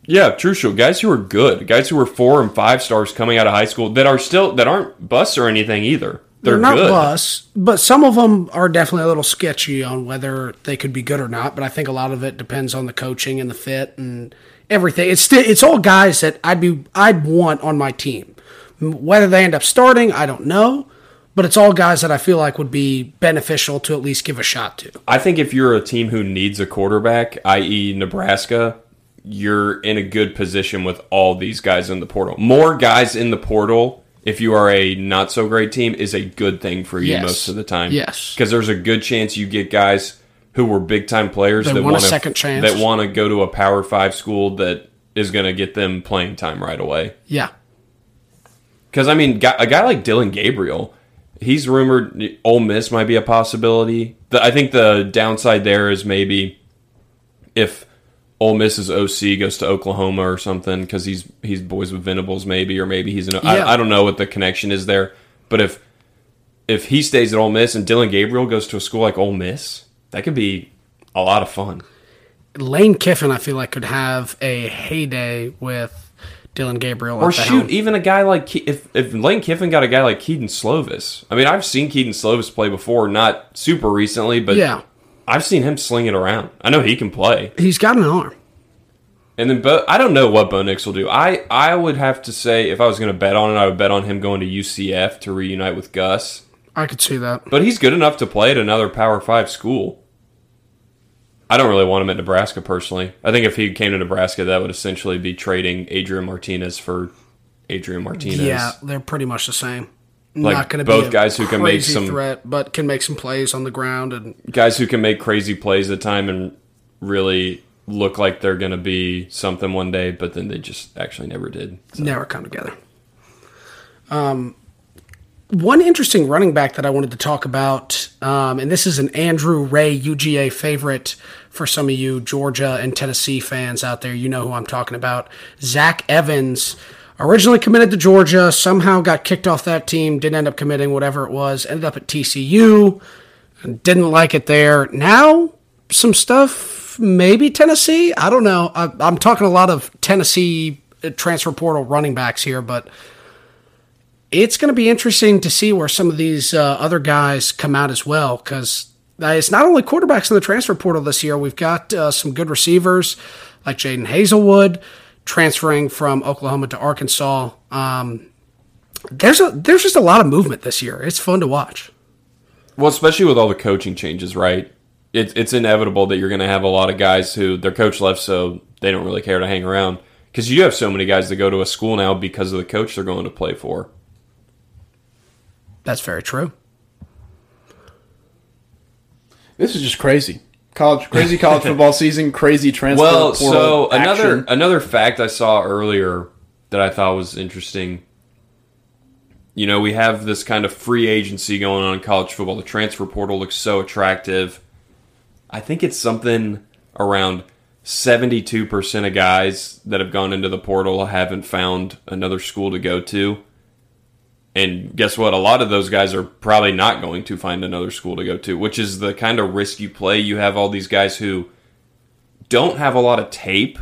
yeah, true show. Guys who are good, guys who are four and five stars coming out of high school that are still that aren't busts or anything either. They're, they're not good. bus, but some of them are definitely a little sketchy on whether they could be good or not. But I think a lot of it depends on the coaching and the fit and everything. It's still it's all guys that I'd be I'd want on my team. Whether they end up starting, I don't know. But it's all guys that I feel like would be beneficial to at least give a shot to. I think if you're a team who needs a quarterback, i.e., Nebraska, you're in a good position with all these guys in the portal. More guys in the portal, if you are a not so great team, is a good thing for you Yes. most of the time. Yes. because there's a good chance you get guys who were big time players That that want a second chance. that want to go to a Power Five school that is going to get them playing time right away. Yeah. Because I mean, a guy like Dillon Gabriel, he's rumored Ole Miss might be a possibility. The, I think the downside there is maybe if Ole Miss's OC goes to Oklahoma or something because he's he's boys with Venables maybe, or maybe he's an Yeah. I, I don't know what the connection is there. But if if he stays at Ole Miss and Dillon Gabriel goes to a school like Ole Miss, that could be a lot of fun. Lane Kiffin, I feel like, could have a heyday with Dillon Gabriel. Or shoot, helm. even a guy like Ke- if if Lane Kiffin got a guy like Kedon Slovis. I mean, I've seen Kedon Slovis play before, not super recently, but Yeah. I've seen him sling it around. I know he can play. he's got an arm. And then, Bo, I don't know what Bo Nix will do. I, I would have to say, if I was going to bet on it, I would bet on him going to UCF to reunite with Gus. I could see that. But he's good enough to play at another Power Five school. I don't really want him at Nebraska personally. I think if he came to Nebraska, that would essentially be trading Adrian Martinez for Adrian Martinez. Yeah, they're pretty much the same. Like, Not going to both guys who can make some- threat, but can make some plays on the ground and Guys who can make crazy plays at the time and really look like they're going to be something one day, but then they just actually never did. never come together. Um, one interesting running back that I wanted to talk about, um, and this is an Andrew Ray UGA favorite for some of you Georgia and Tennessee fans out there. You know who I'm talking about. Zach Evans, originally committed to Georgia, somehow got kicked off that team, didn't end up committing, whatever it was, ended up at TCU, didn't like it there. Now, some stuff, maybe Tennessee. I don't know. I, I'm talking a lot of Tennessee uh, transfer portal running backs here, but it's going to be interesting to see where some of these uh, other guys come out as well because it's not only quarterbacks in the transfer portal this year. We've got uh, some good receivers like Jadon Haselwood transferring from Oklahoma to Arkansas. Um, there's a there's just a lot of movement this year. It's fun to watch. Well, especially with all the coaching changes, right? It's it's inevitable that you're going to have a lot of guys who their coach left, so they don't really care to hang around. Because you have so many guys that go to a school now because of the coach they're going to play for. That's very true. This is just crazy. College, crazy college football season, crazy transfer. Well, portal so another action. another fact I saw earlier that I thought was interesting. You know, we have this kind of free agency going on in college football. The transfer portal looks so attractive. I think it's something around 72% of guys that have gone into the portal haven't found another school to go to. And guess what? A lot of those guys are probably not going to find another school to go to, which is the kind of risk you play. You have all these guys who don't have a lot of tape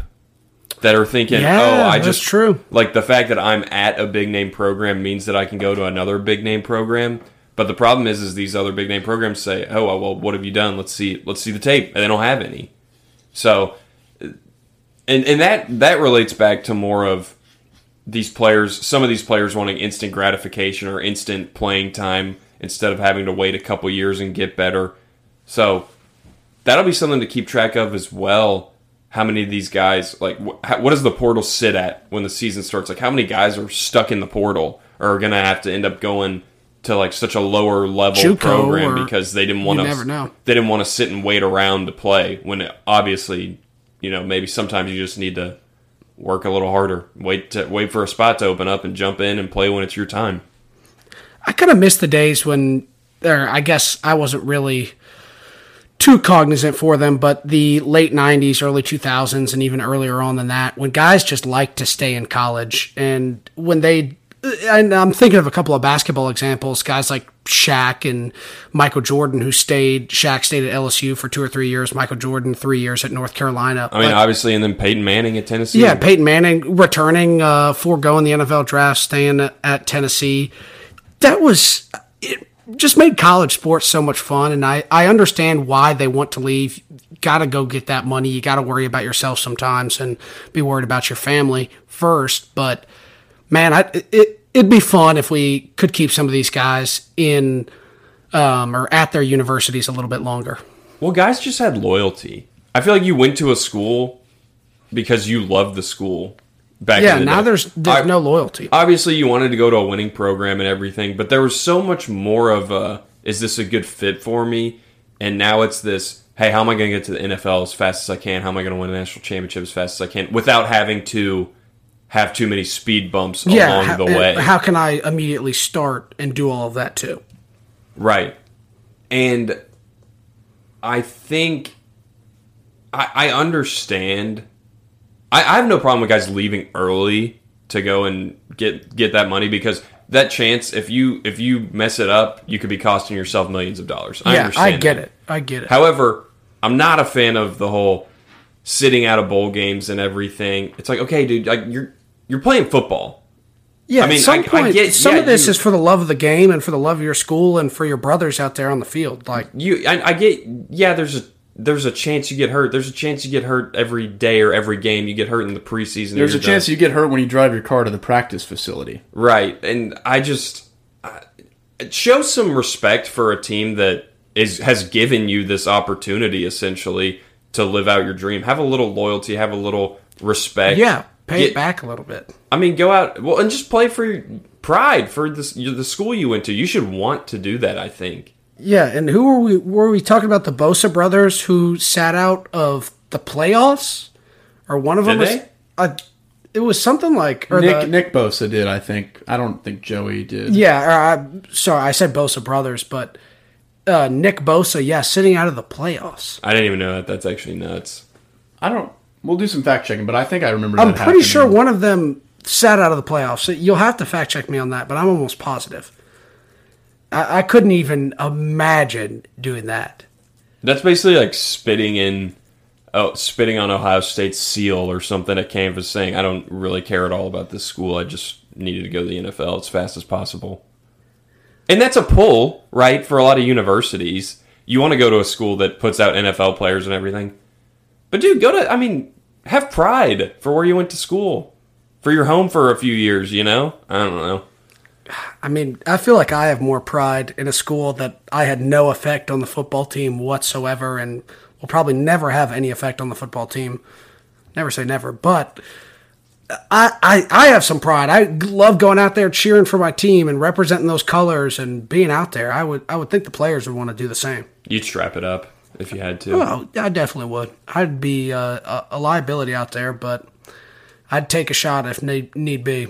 that are thinking, Yeah, "Oh, I just true. Like the fact that I'm at a big name program means that I can go to another big name program. But the problem is, is these other big name programs say, "Oh, well, what have you done? Let's see, let's see the tape," and they don't have any. So, and and that that relates back to more of these players. Some of these players wanting instant gratification or instant playing time instead of having to wait a couple years and get better. So that'll be something to keep track of as well. How many of these guys like wh- how, what does the portal sit at when the season starts? Like how many guys are stuck in the portal or are gonna have to end up going to like such a lower level JUCO program because they didn't want to they didn't want to sit and wait around to play when it, obviously you know maybe sometimes you just need to work a little harder wait to wait for a spot to open up and jump in and play when it's your time I kind of miss the days when, or I guess I wasn't really too cognizant for them, but the late 90s, early 2000s, and even earlier on than that, when guys just like to stay in college. And when they, and I'm thinking of a couple of basketball examples, guys like Shaq and Michael Jordan, who stayed, Shaq stayed at LSU for two or three years, Michael Jordan, three years at North Carolina. i mean obviously and then peyton manning at tennessee yeah, Peyton Manning returning, uh, foregoing the NFL draft, staying at, at Tennessee. That was it. Just made college sports so much fun, and I I understand why they want to leave. Got to go get that money. You got to worry about yourself sometimes, and be worried about your family first. But man, I it it'd be fun if we could keep some of these guys in um, or at their universities a little bit longer. well guys just had loyalty i feel like you went to a school because you loved the school back Yeah, in the now day. there's there's I- no loyalty. obviously you wanted to go to a winning program and everything, but there was so much more of a is this a good fit for me? And now it's this hey, how am I going to get to the NFL as fast as I can? How am I going to win a national championship as fast as I can without having to have too many speed bumps yeah, along the way? how can I immediately start and do all of that too? Right. And I think I, I understand. I, I have no problem with guys leaving early to go and get get that money because that chance if you if you mess it up, you could be costing yourself millions of dollars. I yeah, understand. I get that. it. I get it. However, I'm not a fan of the whole sitting out of bowl games and everything. It's like, okay, dude, like you're you're playing football. yeah, I mean, at some I- I get- some yeah, of this you- is for the love of the game and for the love of your school and for your brothers out there on the field. Like, You, I, I get, yeah. There's a there's a chance you get hurt. There's a chance you get hurt every day or every game. You get hurt in the preseason. There's a you're chance you get hurt when you drive your car to the practice facility. right, and I just I, show some respect for a team that is has given you this opportunity essentially to live out your dream. Have a little loyalty. Have a little respect. yeah, pay Get- it back a little bit. I mean, go out well and just play for pride for this the school you went to. You should want to do that. I think. Yeah, and who were we? Were we talking about the Bosa brothers who sat out of the playoffs, or one of them Did was? they? Uh, it was something like or Nick the, Nick Bosa did, I think. I don't think Joey did. Yeah, or I, sorry, I said Bosa brothers, but uh, Nick Bosa, yeah, sitting out of the playoffs. I didn't even know that. That's actually nuts. I don't. We'll do some fact checking, but I think I remember. I'm that pretty happening. sure one of them sat out of the playoffs. You'll have to fact check me on that, but I'm almost positive. I, I couldn't even imagine doing that. That's basically like spitting in, oh, spitting on Ohio State's seal or something at campus, saying, "I don't really care at all about this school. I just needed to go to the NFL as fast as possible." And that's a pull, right, for a lot of universities. You want to go to a school that puts out NFL players and everything, but dude, go to. I mean, have pride for where you went to school, for your home for a few years. You know, I don't know. I mean, I feel like I have more pride in a school that I had no effect on the football team whatsoever and will probably never have any effect on the football team. Never say never, but I, I, I have some pride. I love going out there cheering for my team and representing those colors and being out there. I would I would think the players would want to do the same. You'd strap it up if you had to. Oh, I definitely would. I'd be uh, a, a liability out there, but I'd take a shot if need, need be.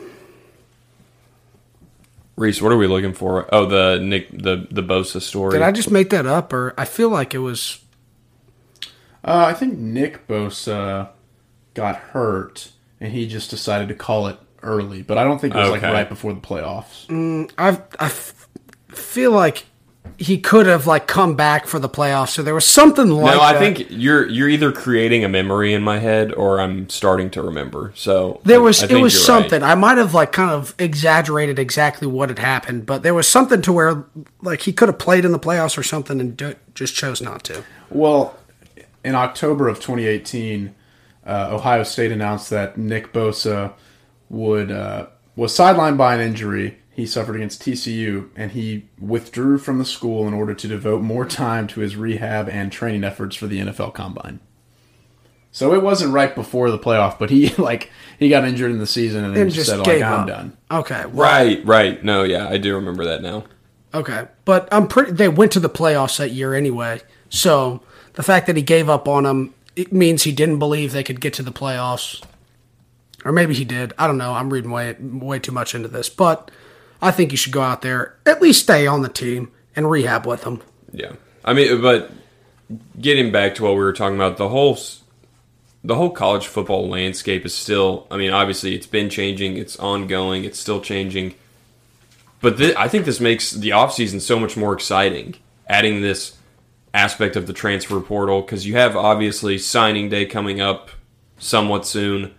Reese, what are we looking for? Oh, the Nick, the the Bosa story. Did I just make that up, or I feel like it was Uh, I think Nick Bosa got hurt, and he just decided to call it early. But I don't think it was like right before the playoffs. I I f- feel like he could have like come back for the playoffs. So there was something like no, I that. think you're you're either creating a memory in my head or I'm starting to remember. So there was I it was you're right. something. I might have like kind of exaggerated exactly what had happened, but there was something to where like he could have played in the playoffs or something and do, just chose not to. Well, in October of 2018, uh, Ohio State announced that Nick Bosa would uh, was sidelined by an injury he suffered against TCU, and he withdrew from the school in order to devote more time to his rehab and training efforts for the NFL Combine. So it wasn't right before the playoff, but he like he got injured in the season and, then And just, just said gave like I'm up. done. Okay, well, Right, right. No, yeah, I do remember that now. Okay, but I'm pretty. They went to the playoffs that year anyway, so the fact that he gave up on them it means he didn't believe they could get to the playoffs, or maybe he did. I don't know. I'm reading way way too much into this, but I think you should go out there at least stay on the team and rehab with them. Yeah, I mean, but getting back to what we were talking about, the whole the whole college football landscape is still. I mean, obviously, it's been changing. It's ongoing. It's still changing. But thi- I think this makes the offseason so much more exciting. Adding this aspect of the transfer portal because you have obviously signing day coming up somewhat soon,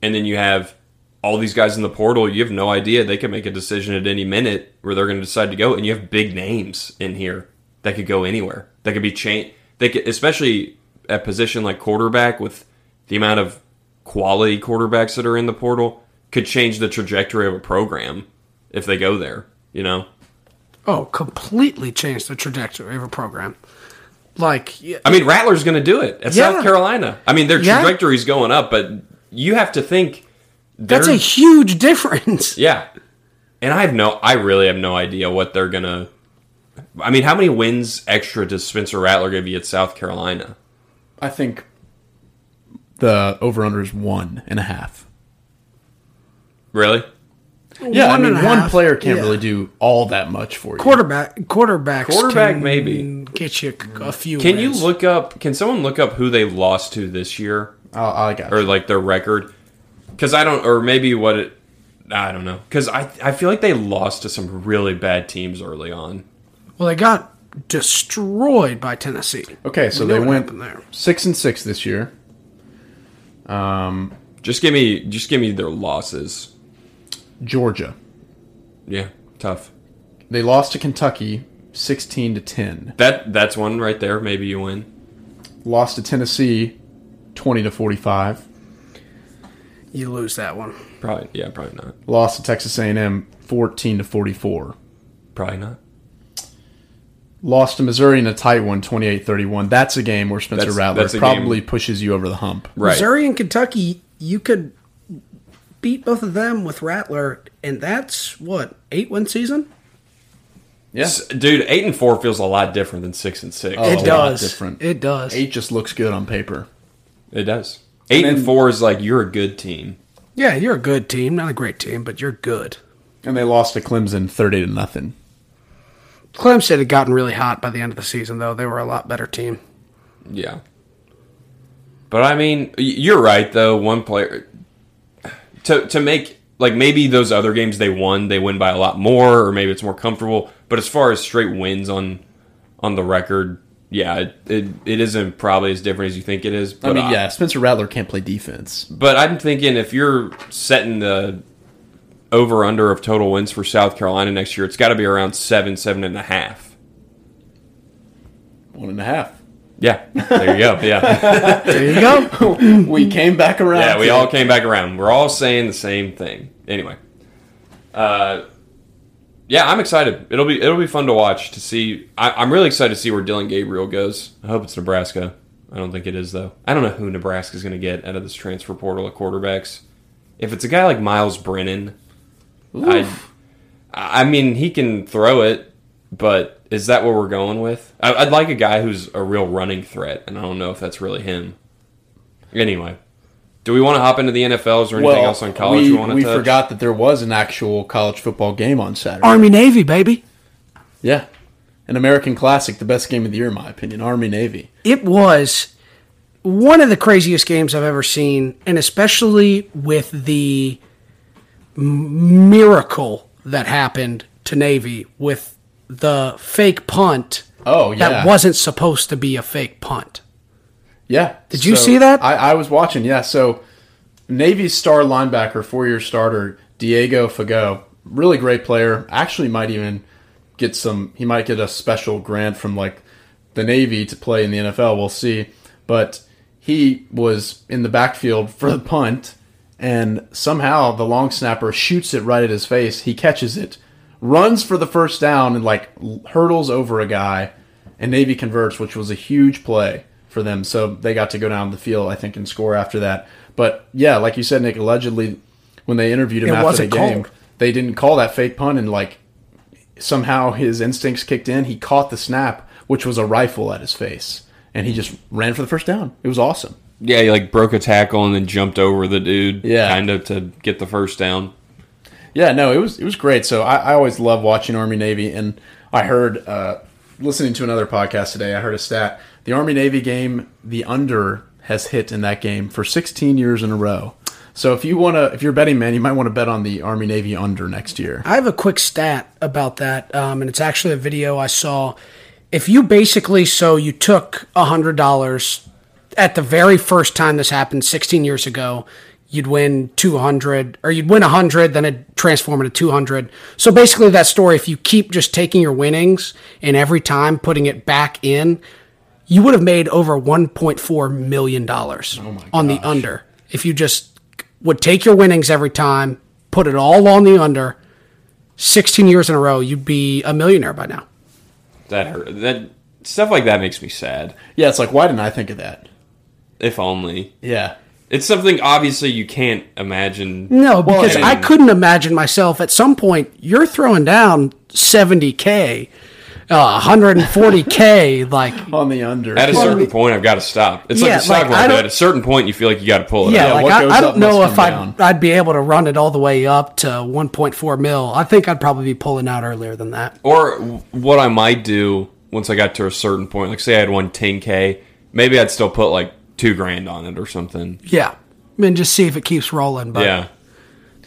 and then you have all these guys in the portal. You have no idea they can make a decision at any minute where they're going to decide to go, and you have big names in here that could go anywhere. That could be changed. They could, especially at position like quarterback, with the amount of quality quarterbacks that are in the portal, could change the trajectory of a program if they go there. You know. Oh, completely change the trajectory of a program. Like, yeah, I mean, Rattler's going to do it at Yeah. South Carolina. I mean, their Yeah. trajectory's going up, but you have to think that's a huge difference. yeah. And I have no, I really have no idea what they're gonna. I mean, how many wins extra does Spencer Rattler give you at South Carolina? I think the over under is one and a half. Really? Yeah, One I mean, and a one half, player can't yeah. really do all that much for you. Quarterback, quarterbacks, Quarterback, can maybe. get you a mm. few. Can you look up? Can someone look up who they lost to this year, I, I got or you. like their record? Because I don't, or maybe what it, I don't know because I I feel like they lost to some really bad teams early on. Well, they got destroyed by Tennessee. Okay, so We they went there. six and six this year. Um, Just give me just give me their losses. Georgia, Yeah, tough. they lost to Kentucky, sixteen to ten. That that's one right there. Maybe you win. Lost to Tennessee, twenty to forty-five. You lose that one. Probably yeah, probably not. Lost to Texas A&M, fourteen to forty-four. Probably not. Lost to Missouri in a tight one, 28-31. That's a game where Spencer That's- Rattler that's probably game- pushes you over the hump. Right. Missouri and Kentucky, you could beat both of them with Rattler, and that's what eight win season. Yeah, Dude, eight and four feels a lot different than six and six. Oh, it a lot does. different. It does. eight just looks good on paper. It does. Eight and, then- four is like you're a good team. Yeah, you're a good team, not a great team, but you're good. And they lost to Clemson, thirty to nothing. Clemson had gotten really hot by the end of the season, though. They were a lot better team. Yeah. But I mean, you're right though. One player to to make like maybe those other games they won, they win by a lot more, or maybe it's more comfortable. But as far as straight wins on on the record, yeah, it it, it isn't probably as different as you think it is. I But mean, yeah, Spencer Rattler can't play defense. But I'm thinking if you're setting the over under of total wins for South Carolina next year, it's got to be around seven, seven and a half. One and a half. Yeah, there you go. Yeah, There you go. we came back around. yeah, we all came back around. We're all saying the same thing. Anyway, uh, yeah, I'm excited. It'll be it'll be fun to watch to see. I, I'm really excited to see where Dillon Gabriel goes. I hope it's Nebraska. I don't think it is though. I don't know who Nebraska's going to get out of this transfer portal of quarterbacks. If it's a guy like Myles Brennan, I, I mean, he can throw it, but is that what we're going with? I, I'd like a guy who's a real running threat, and I don't know if that's really him. Anyway, do we want to hop into the NFLs or anything Well, else on college we, we, want to we touch? forgot that there was an actual college football game on Saturday. Army Navy, baby. yeah, an American classic, the best game of the year, in my opinion. Army Navy. It was one of the craziest games I've ever seen, and especially with the miracle that happened to Navy with the fake punt Oh yeah, that wasn't supposed to be a fake punt. Yeah. Did you see that? I, I was watching. Yeah. So Navy's star linebacker, four-year starter Diego Fagot, really great player. Actually, might even get some. He might get a special grant from like the Navy to play in the NFL. We'll see. But he was in the backfield for the punt, and somehow the long snapper shoots it right at his face. He catches it, runs for the first down, and like hurdles over a guy, and Navy converts, which was a huge play for them. So they got to go down the field, I think, and score after that. But yeah, like you said, Nick, allegedly when they interviewed him It after the game, called. they didn't call that fake punt, and like somehow his instincts kicked in. He caught the snap, which was a rifle at his face, and he just ran for the first down. It was awesome. yeah, he like broke a tackle and then jumped over the dude, Yeah. kind of to get the first down. Yeah, no, it was it was great. So I, I always love watching Army Navy, and I heard uh, listening to another podcast today. I heard a stat: the Army Navy game, the under has hit in that game for 16 years in a row. So if you want to, if you're betting man, you might want to bet on the Army Navy under next year. I have a quick stat about that, um, and it's actually a video I saw. If you basically, so you took hundred dollars at the very first time this happened, sixteen years ago, you'd win two hundred, or you'd win hundred, then it transform into two hundred. So basically, that story, if you keep just taking your winnings and every time putting it back in, you would have made over one point four million dollars oh on the under if you just would take your winnings every time, put it all on the under. 16 years in a row, you'd be a millionaire by now. That hurt. That stuff like that makes me sad. Yeah, it's like why didn't I think of that? If only Yeah, it's something obviously you can't imagine. No, because and- I couldn't imagine myself at some point, you're throwing down 70K, uh, 140K, like, on the under. At a certain point, I've got to stop. It's Yeah, like the stock like, market. At a certain point, you feel like you got to pull it yeah, out. like what I, goes I up don't know if I'd, down. I'd be able to run it all the way up to 1.4 mil. I think I'd probably be pulling out earlier than that. Or what I might do once I got to a certain point, like say I had won 10k, maybe I'd still put like two grand on it or something. Yeah. And just see if it keeps rolling. But Yeah,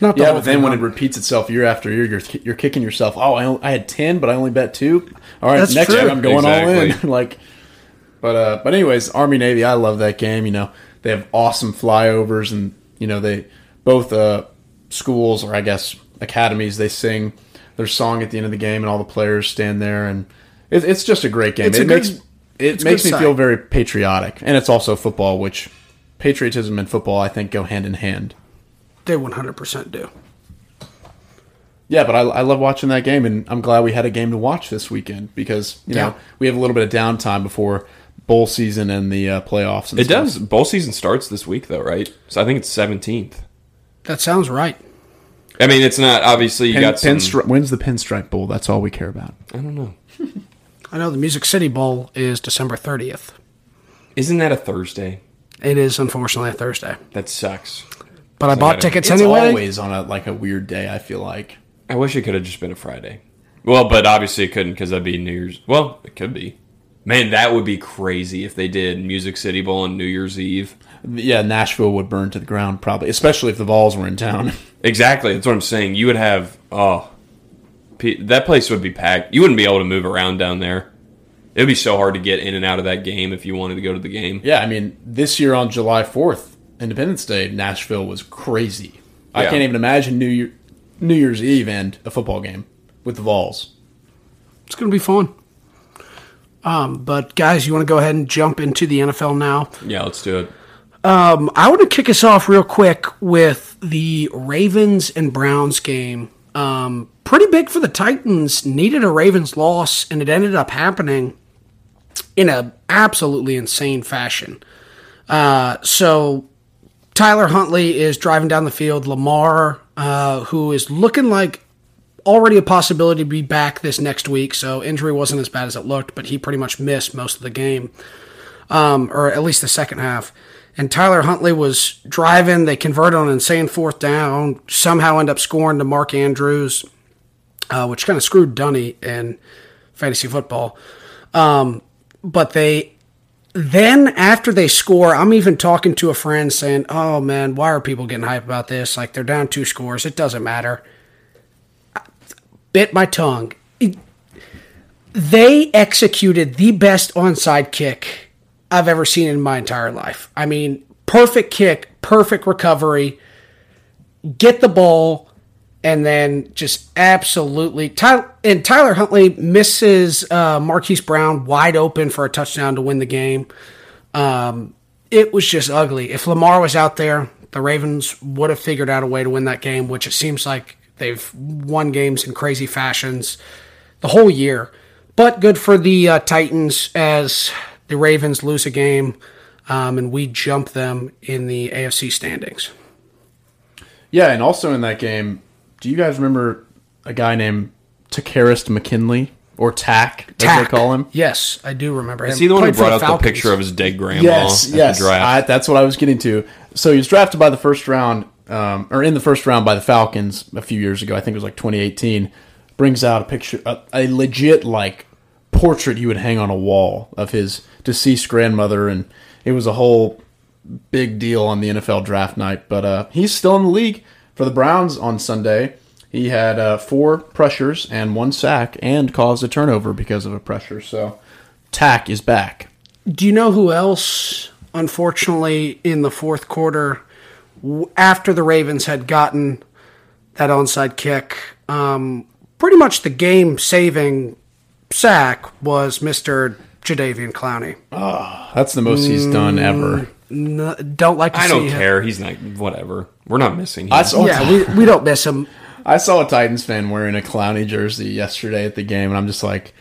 Not the Yeah, whole but then thing, when it repeats itself year after year, you're you're kicking yourself. Oh, I, only, I had ten, but I only bet two. All right, That's next true. year I'm going all in. Like, but uh, but anyways, Army Navy, I love that game. You know, they have awesome flyovers, and you know they both uh, schools or I guess academies they sing their song at the end of the game, and all the players stand there, and it, it's just a great game. It's it a good- makes it makes good me feel very patriotic, and it's also football, which patriotism and football I think go hand in hand. They 100% do. Yeah, but I, I love watching that game, and I'm glad we had a game to watch this weekend because you know we have a little bit of downtime before bowl season and the uh, playoffs. And It stuff. does. Bowl season starts this week, though, right? So I think it's seventeenth. That sounds right. I mean, it's not obviously you Pin, got some. pinstri- when's the Pinstripe Bowl? That's all we care about. I don't know. I know the Music City Bowl is December 30th. Isn't that a Thursday? It is unfortunately a Thursday. That sucks. But I bought gotta- tickets It's anyway. always on a like a weird day. I feel like I wish it could have just been a Friday. Well, but obviously it couldn't because that'd be New Year's. Well, it could be. Man, that would be crazy if they did Music City Bowl on New Year's Eve. yeah, Nashville would burn to the ground probably, especially if the Vols were in town. Exactly. That's what I'm saying. You would have oh, that place would be packed. You wouldn't be able to move around down there. It would be so hard to get in and out of that game if you wanted to go to the game. yeah, I mean this year on July 4th, Independence Day, Nashville was crazy. I can't even imagine New Year, New Year's Eve and a football game with the Vols. It's going to be fun. Um, but guys, you want to go ahead and jump into the NFL now? Yeah, let's do it. Um, I want to kick us off real quick with the Ravens and Browns game. Um, pretty big for the Titans. Needed a Ravens loss, and it ended up happening in a absolutely insane fashion. Uh, so Tyler Huntley is driving down the field. Lamar, uh, who is looking like already a possibility to be back this next week, so injury wasn't as bad as it looked, but he pretty much missed most of the game, um, or at least the second half. And Tyler Huntley was driving. They converted on an insane fourth down, somehow end up scoring to Mark Andrews, uh, which kind of screwed Dunny in fantasy football. Um, but they then after they score, I'm even talking to a friend saying, "Oh man, why are people getting hype about this? Like they're down two scores. It doesn't matter." I Bit my tongue. It- they executed the best onside kick I've ever seen in my entire life. I mean, perfect kick, perfect recovery, get the ball, and then just absolutely Tyler and Tyler Huntley misses uh, Marquise Brown wide open for a touchdown to win the game. Um, it was just ugly. If Lamar was out there, the Ravens would have figured out a way to win that game, which it seems like they've won games in crazy fashions the whole year. But good for the uh, Titans as the Ravens lose a game um, and we jump them in the AFC standings. Yeah, and also in that game, do you guys remember a guy named Takkarist McKinley or Tack, as they Tack. call him? Yes, I do remember him. Is he the one who brought out the picture of his dead grandma Yes, at yes, the draft? I, that's what I was getting to. So he was drafted by the first round, um, or in the first round by the Falcons a few years ago. I think it was like 2018. Brings out a picture, a, a legit like portrait you would hang on a wall of his deceased grandmother, and it was a whole big deal on the NFL draft night. But uh, he's still in the league for the Browns on Sunday. He had uh, four pressures and one sack, and caused a turnover because of a pressure. So Tack is back. Do you know who else, unfortunately, in the fourth quarter, w- after the Ravens had gotten that onside kick, um, pretty much the game saving sack was Mr. Jadeveon Clowney. Oh, That's the most he's done ever. N- don't like to I see don't him. care. He's not. Whatever. We're not missing him. I saw, Yeah, we, we don't miss him. I saw a Titans fan wearing a Clowney jersey yesterday at the game, and I'm just like,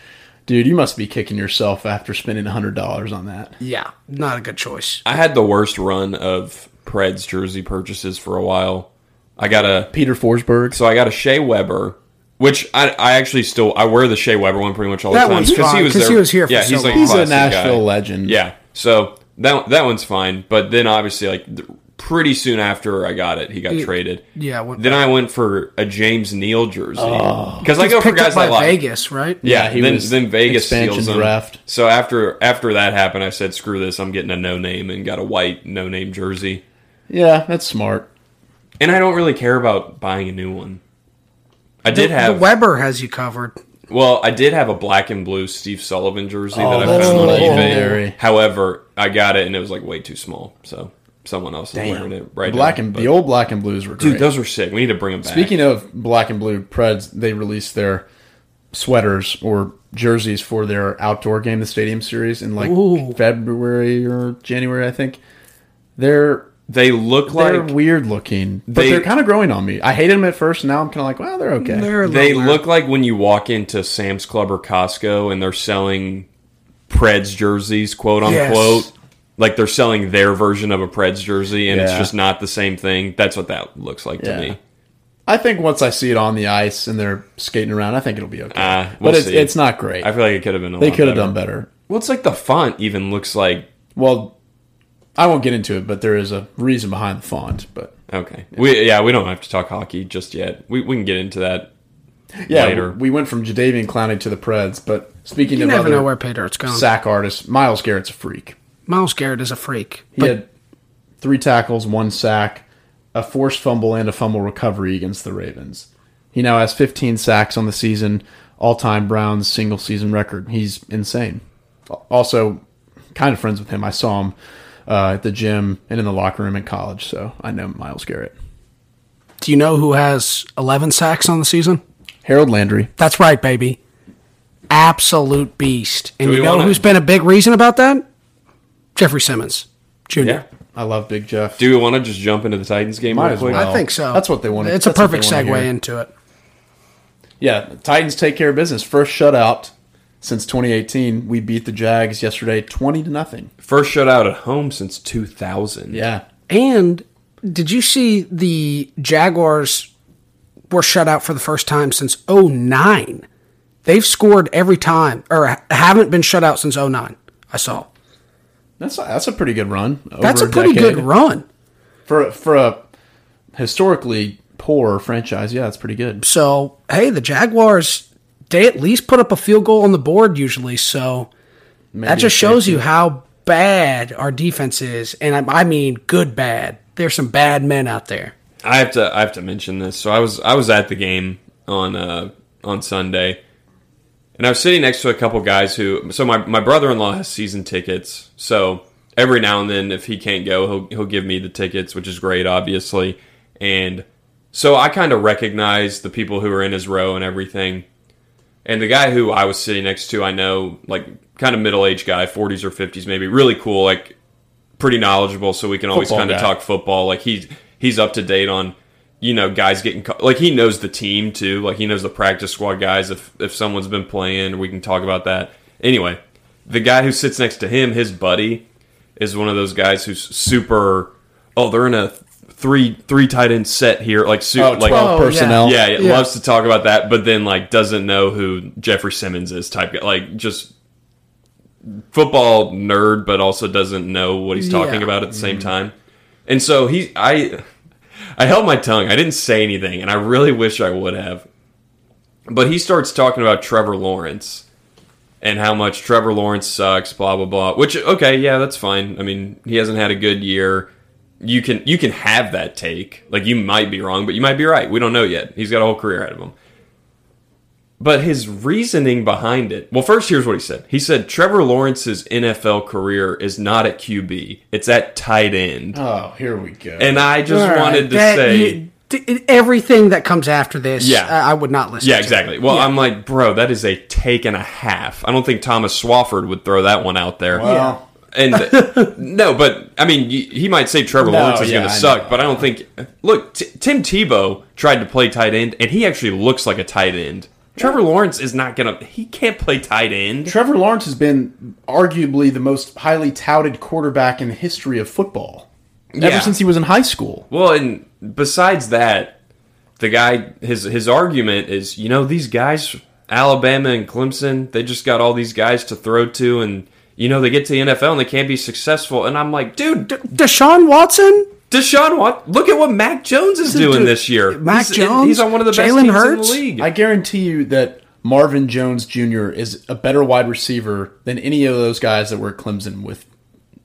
dude, you must be kicking yourself after spending hundred dollars on that. Yeah, not a good choice. I had the worst run of Preds jersey purchases for a while. I got a Peter Forsberg. so I got a Shea Weber, which I, I actually still I wear the Shea Weber one pretty much all the That time one's fine, 'cause there- he was here for yeah, so he's like. He's a classic guy. Nashville legend. Yeah, so that that one's fine. But then obviously like th- pretty soon after I got it, he got traded. yeah, went Then I went for a James Neal jersey oh. because I He's go for guys I like. Vegas, right? Yeah, Yeah, he then, was then Vegas steals them. draft. So after after that happened, I said, "Screw this! I'm getting a no name and got a white no name jersey." Yeah, that's smart. and I don't really care about buying a new one. I did the, have the Weber has you covered. Well, I did have a black and blue Steve Sullivan jersey Oh, that I found on eBay. However, I got it and it was like way too small, so someone else is wearing it right black now. and But- the old black and blues were great. dude, those were sick. We need to bring them back. Speaking of black and blue Preds, they released their sweaters or jerseys for their outdoor game, the Stadium Series, in like Ooh. February or January, I think. They're they look like they're weird looking, but They- they, are kind of growing on me. I hated them at first, and now I'm kind of like, well, they're okay. They're They little- look like when you walk into Sam's Club or Costco and they're selling Preds jerseys, quote unquote. Yes. Like they're selling their version of a Preds jersey and it's just not the same thing. That's what that looks like Yeah. to me. I think once I see it on the ice and they're skating around, I think it'll be okay. Ah, we'll but it's, see. it's not great. I feel like it could have been a they could have done better. Well, it's like the font even looks like Well, I won't get into it, but there is a reason behind the font. But okay. We yeah, we don't have to talk hockey just yet. We we can get into that. yeah, Later. we went from Jadeveon Clowney to the Preds. But speaking You of never other know where Pay Dirt's going. sack artists, Myles Garrett's a freak. Myles Garrett is a freak. He But had three tackles, one sack, a forced fumble, and a fumble recovery against the Ravens. He now has 15 sacks on the season, all time Browns single season record. He's insane. Also, kind of friends with him. I saw him uh, at the gym and in the locker room in college, so I know Myles Garrett. do you know who has 11 sacks on the season? Harold Landry. That's right, baby. Absolute beast. And you know wanna- who's been a big reason about that? Jeffery Simmons Jr. Yeah. I love Big Jeff. Do we want to just jump into the Titans game Might as well. I think so. That's what they want. It's a that's what perfect segue into it. Yeah, Titans take care of business. First shutout since 2018. We beat the Jags yesterday, 20 to nothing. First shutout at home since 2000. Yeah. And did you see the Jaguars were shut out for the first time since 09? They've scored every time, or haven't been shut out since 09. I saw. That's a, that's a pretty good run. over That's a pretty decade. good run. for for a historically poor franchise. Yeah, that's pretty good. So, hey, the Jaguars, they at least put up a field goal on the board usually. So that just shows you how bad our defense is. And I, I mean, good bad. There's some bad men out there. I have to I have to mention this. So I was I was at the game on uh on Sunday. And I was sitting next to a couple guys who so my, my brother in law has season tickets. So every now and then if he can't go, he'll he'll give me the tickets, which is great obviously. And so I kind of recognize the people who are in his row and everything. And the guy who I was sitting next to, I know, like kind of middle aged guy, 40s or 50s maybe, really cool, like pretty knowledgeable, so we can always kind of talk football. Like he's he's up to date on, you know, guys getting like he knows the team too, like he knows the practice squad guys. If if someone's been playing, we can talk about that. Anyway, the guy who sits next to him, his buddy, is one of those guys who's super. Oh, they're in a three three tight end set here, like super, Oh, like Oh, personnel. yeah, yeah, Yeah. loves to talk about that, but then like doesn't know who Jeffery Simmons is type guy. Like just football nerd, but also doesn't know what he's talking Yeah. about at the same mm-hmm. time. And so he, I, I held my tongue. I didn't say anything, and I really wish I would have. But he starts talking about Trevor Lawrence and how much Trevor Lawrence sucks, blah blah blah. Which okay, yeah, that's fine. I mean, he hasn't had a good year. You can you can have that take. Like you might be wrong, but you might be right. We don't know yet. He's got a whole career ahead of him. But his reasoning behind it. Well, first here's what he said. He said Trevor Lawrence's NFL career is not at QB. It's at tight end. Oh, here we go. And I just All right, wanted to that- say you- d- everything that comes after this, Yeah. I, I would not listen. Yeah, to. exactly. Well, Yeah. I'm like, bro, that is a take and a half. I don't think Thomas Swafford would throw that one out there. well, And no, but I mean, he might say Trevor No, Lawrence is yeah, going to suck, know. but I don't think. Look, T- Tim Tebow tried to play tight end, and he actually looks like a tight end. Trevor Lawrence is not going to. He can't play tight end. Trevor Lawrence has been arguably the most highly touted quarterback in the history of football Yeah. ever since he was in high school. Well, and besides that, the guy his his argument is, you know, these guys, Alabama and Clemson, they just got all these guys to throw to, and you know they get to the NFL and they can't be successful. And I'm like, dude, D- Deshaun Watson, Deshaun Watt, look at what Mac Jones is doing Dude, this year. Mac he's, Jones, he's on one of the best Jalen teams in the league. I guarantee you that Marvin Jones Jr. is a better wide receiver than any of those guys that were at Clemson with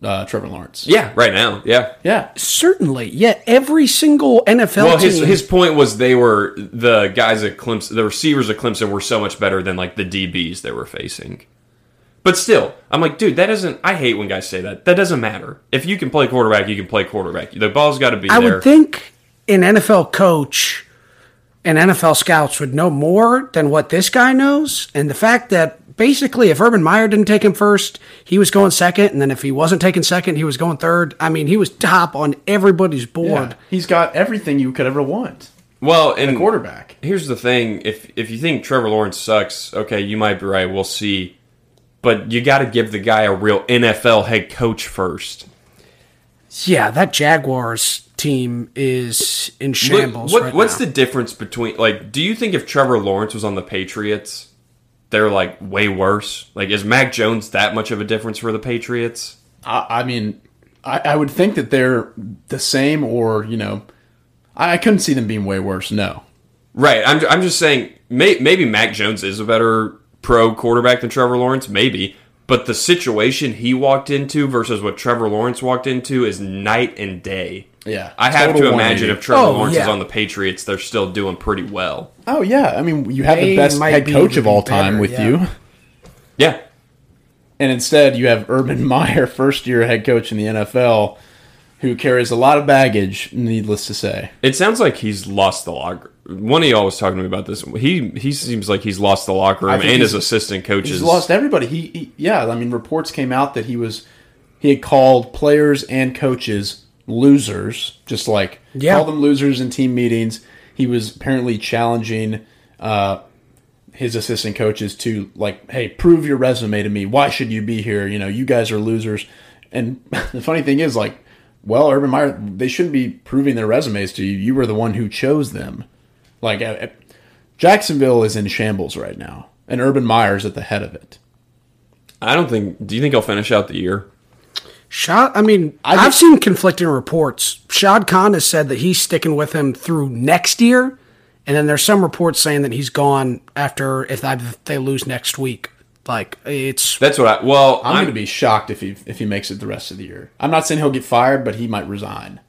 uh, Trevor Lawrence. Yeah, right now. Yeah. Yeah. Certainly, yeah. Every single NFL Well, his his point was they were the guys at Clemson, the receivers at Clemson were so much better than like the DBs they were facing. But still, I'm like, dude, that doesn't. I hate when guys say that. That doesn't matter. If you can play quarterback, you can play quarterback. The ball's got to be I there. would think an NFL coach and NFL scouts would know more than what this guy knows. And the fact that basically, if Urban Meyer didn't take him first, he was going second. And then if he wasn't taking second, he was going third. I mean, he was top on everybody's board. Yeah. He's got everything you could ever want. well, and Quarterback. here's the thing: if if you think Trevor Lawrence sucks, okay, you might be right. We'll see. But you got to give the guy a real NFL head coach first. Yeah, that Jaguars team is in Look, shambles. what, right what's now. the difference between like? Do you think if Trevor Lawrence was on the Patriots, they're like way worse? Like, is Mac Jones that much of a difference for the Patriots? I, I mean, I, I would think that they're the same, or you know, I, I couldn't see them being way worse. No. Right. I'm, I'm just saying may, maybe Mac Jones is a better pro quarterback than Trevor Lawrence, maybe. But the situation he walked into versus what Trevor Lawrence walked into is night and day. Yeah. I have to imagine if Trevor Oh, Lawrence is on the Patriots, they're still doing pretty well. Oh yeah. I mean, you have They the best might head be coach of even all time with yeah. you, Yeah. and instead you have Urban Meyer, first year head coach in the NFL, who carries a lot of baggage. Needless to say. It sounds like he's lost the locker. One of y'all was talking to me about this. He he seems like he's lost the locker room and his assistant coaches. He's lost everybody. He, he yeah. I mean, reports came out that he was he had called players and coaches losers, just like Yeah. call them losers in team meetings. He was apparently challenging uh, his assistant coaches to like, hey, prove your resume to me. Why should you be here? You know, you guys are losers. And the funny thing is, like, well, Urban Meyer, they shouldn't be proving their resumes to you. You were the one who chose them. Like, uh, Jacksonville is in shambles right now, and Urban Meyer's at the head of it. I don't think. Do you think he'll finish out the year? Shad, I mean, I I have seen conflicting reports. Shad Khan has said that he's sticking with him through next year, and then there's some reports saying that he's gone after if if they lose next week. Like it's That's what I. Well, I'm, going to be shocked if he if he makes it the rest of the year. I'm not saying he'll get fired, but he might resign.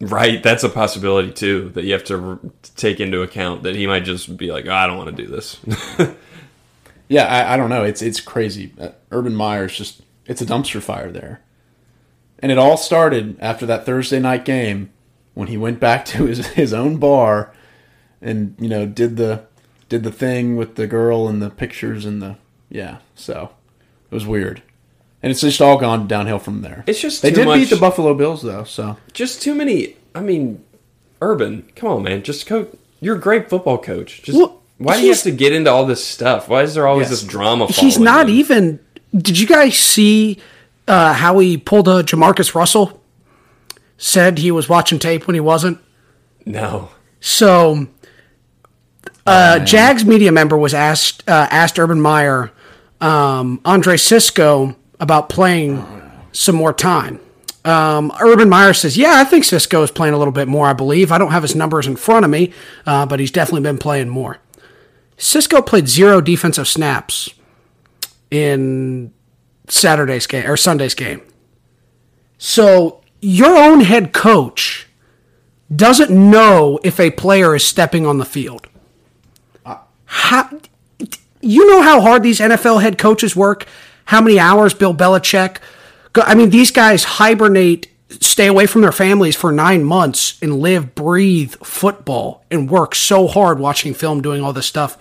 Right, that's a possibility too that you have to take into account that he might just be like, oh, I don't want to do this. Yeah, I, I don't know. It's it's crazy. Uh, Urban Meyer's just it's a dumpster fire there, and it all started after that Thursday night game when he went back to his his own bar, and you know did the did the thing with the girl and the pictures and the yeah. So it was weird, and it's just all gone downhill from there. It's just they too did beat the Buffalo Bills though. So just too many. I mean, Urban, come on, man, just coach. You're a great football coach. Just Well, why do you have to get into all this stuff? Why is there always Yes. this drama? he's not him? even. Did you guys see uh, how he pulled a JaMarcus Russell? Said he was watching tape when he wasn't. No. So, uh, Jags media member was asked uh, asked Urban Meyer, um, Andre Cisco about playing some more time. Um, Urban Meyer says, "Yeah, I think Cisco is playing a little bit more. I believe I don't have his numbers in front of me, uh, but he's definitely been playing more." Cisco played zero defensive snaps in Saturday's game or Sunday's game. So your own head coach doesn't know if a player is stepping on the field. How, you know how hard these NFL head coaches work? How many hours Bill Belichick? go- I mean, these guys hibernate, stay away from their families for nine months, and live, breathe football, and work so hard watching film, doing all this stuff.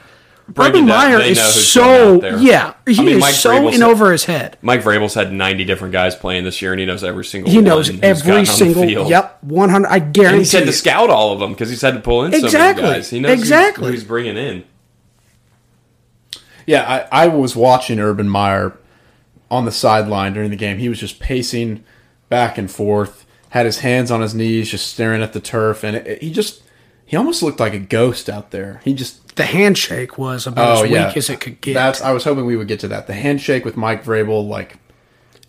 Break it Urban. Meyer is so going out there. yeah, he I mean, is Mike so Vrabel in said- over his head. Mike Vrabel's had 90 different guys playing this year, and he knows every single He one knows who's gotten every on the single. field. Yep, one hundred. I guarantee. And he's had to scout all of them because he's had to pull in so Exactly. many guys. He knows who's- Exactly. who he's bringing in. Yeah, I, I was watching Urban Meyer on the sideline during the game. He was just pacing back and forth, had his hands on his knees, just staring at the turf, and it, it- he just he almost looked like a ghost out there. He just the handshake was about oh as yeah, weak as it could get. That's I was hoping we would get to that. The handshake with Mike Vrabel, like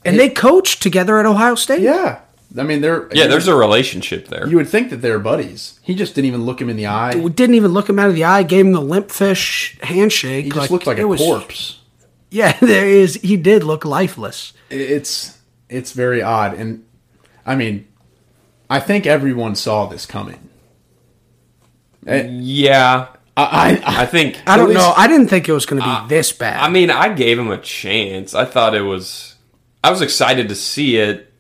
and they coached together at Ohio State. yeah, I mean they're Yeah, there's a relationship there. you would think that they're buddies. He just didn't even look him in the eye. Didn't even look him out of the eye. Gave him the limp fish handshake. He just looked like it a was- corpse. Yeah, there is. He did look lifeless. It's it's very odd, and I mean, I think everyone saw this coming. Eh, yeah, I, I, I think. I don't least- know. I didn't think it was going to be this bad. I mean, I gave him a chance. I thought it was. I was excited to see it,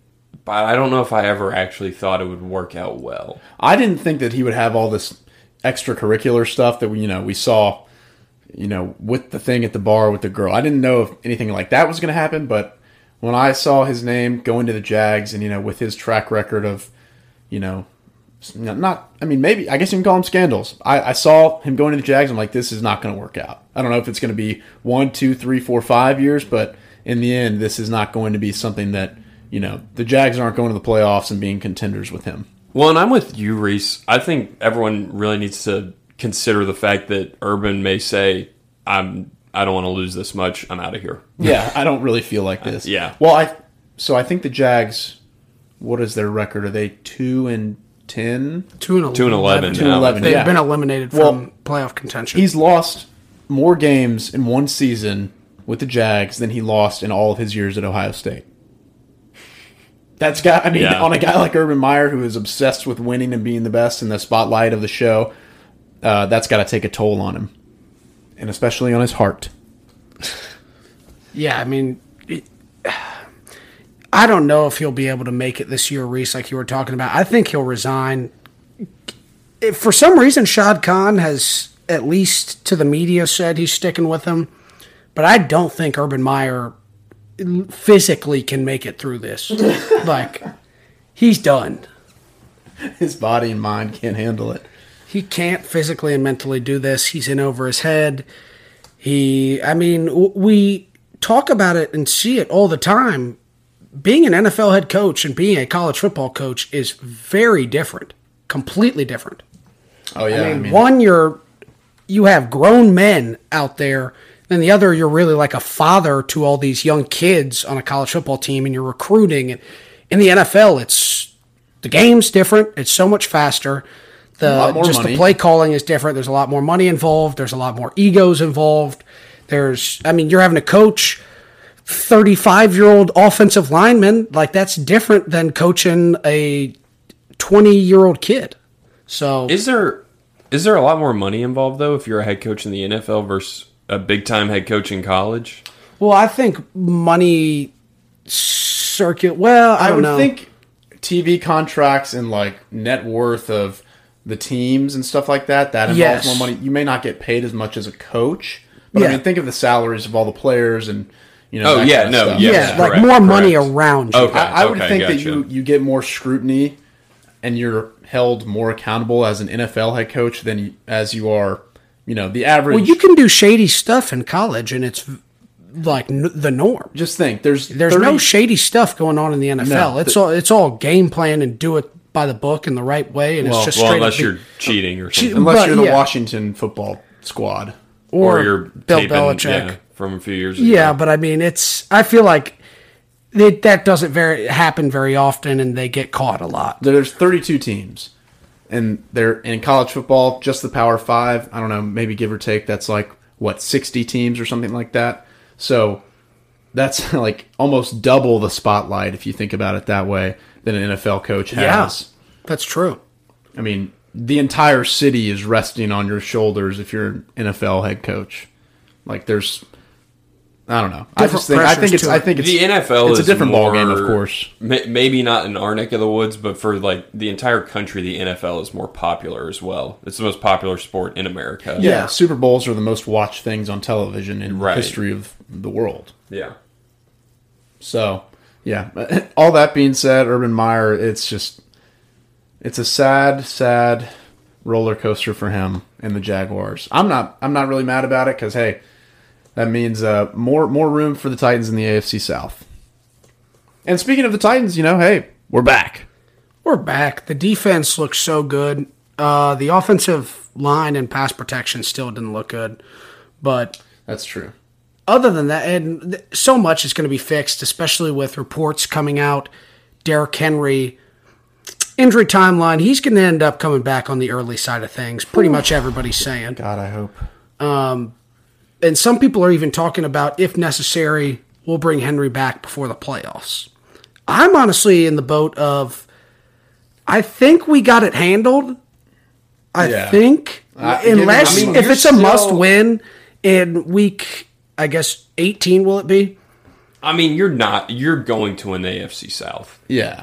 but I don't know if I ever actually thought it would work out well. I didn't think that he would have all this extracurricular stuff that we, you know, we saw, you know, with the thing at the bar with the girl. I didn't know if anything like that was going to happen, but when I saw his name going to the Jags and you know, with his track record of, you know, not, I mean, maybe I guess you can call him scandals. I, I saw him going to the Jags. I'm like, this is not going to work out. I don't know if it's going to be one, two, three, four, five years, but in the end, this is not going to be something that you know the Jags aren't going to the playoffs and being contenders with him. Well, and I'm with you, Reese. I think everyone really needs to consider the fact that Urban may say, "I'm I don't want to lose this much. I'm out of here." Yeah, I don't really feel like this. yeah. Well, I so I think the Jags. What is their record? Are they two and ten? two and Two and eleven. Two and now. 11. They've yeah. been eliminated Well, from playoff contention. He's lost more games in one season with the Jags than he lost in all of his years at Ohio State. That's got. I mean, Yeah. on a guy like Urban Meyer who is obsessed with winning and being the best in the spotlight of the show, uh, that's got to take a toll on him, and especially on his heart. Yeah, I mean, it, I don't know if he'll be able to make it this year, Reese, like you were talking about. I think he'll resign. If for some reason Shad Khan has, at least to the media, said he's sticking with him, but I don't think Urban Meyer physically can make it through this. like, he's done. His body and mind can't handle it. He can't physically and mentally do this. He's in over his head. He, I mean, we talk about it and see it all the time. Being an NFL head coach and being a college football coach is very different, completely different. Oh yeah, I mean, one you're you have grown men out there, and the other you're really like a father to all these young kids on a college football team, and you're recruiting. And in the NFL, it's the game's different. It's so much faster. The just money. the play calling is different. There's a lot more money involved. There's a lot more egos involved. There's, I mean, you're having to coach 35 year old offensive lineman. Like that's different than coaching a 20 year old kid. So Is there is there a lot more money involved though if you're a head coach in the NFL versus a big time head coach in college? Well, I think money circuit. Well, I, I don't would know. think TV contracts and like net worth of the teams and stuff like that that involves Yes. more money. You may not get paid as much as a coach, but I mean, think of the salaries of all the players and you know. Oh, that yeah, kind of no, stuff. yes, yeah, like correct, more money around you. Okay. I, I would think that you you get more scrutiny and you're held more accountable as an NFL head coach than you, as you are, you know, the average. Well, you can do shady stuff in college, and it's like n- the norm. just think there's There's 30 no shady stuff going on in the NFL. No, it's the- all it's all game plan and do it by the book in the right way, and Well- it's just Well, straight unless up you're be- cheating or something, unless but, you're the yeah. Washington football squad. or, or you're Bill taping, Belichick. yeah, from a few years ago. Yeah, but I mean, it's. I feel like it, that doesn't very happen very often, and they get caught a lot. There's 32 teams, and they're in college football. Just the Power Five. I don't know, maybe give or take. That's like what 60 teams or something like that. So that's like almost double the spotlight if you think about it that way than an NFL coach has. Yeah, that's true. I mean, the entire city is resting on your shoulders if you're an NFL head coach. Like there's, I don't know. I Different just think I think it's to I think it's the NFL it's is a different more, ballgame, of course. ma- Maybe not in our neck of the woods, but for like the entire country, the NFL is more popular as well. It's the most popular sport in America. Yeah, Yeah. Super Bowls are the most watched things on television in Right. the history of the world. yeah. So, yeah. All that being said, Urban Meyer, it's just it's a sad, sad roller coaster for him and the Jaguars. I'm not I'm not really mad about it because hey, that means uh, more more room for the Titans in the AFC South. And speaking of the Titans, you know, hey, we're back. We're back. The defense looks so good. Uh, the offensive line and pass protection still didn't look good, but That's true. Other than that, and th- so much is going to be fixed, especially with reports coming out. Derrick Henry injury timeline. He's going to end up coming back on the early side of things. Pretty much everybody's saying. God, I hope. and some people are even talking about if necessary we'll bring henry back before the playoffs I'm honestly in the boat of I think we got it handled. I Yeah. think Uh, unless I mean, if you're it's a must win in week I guess 18 will it be? I mean, you're not. You're going to an AFC South. Yeah.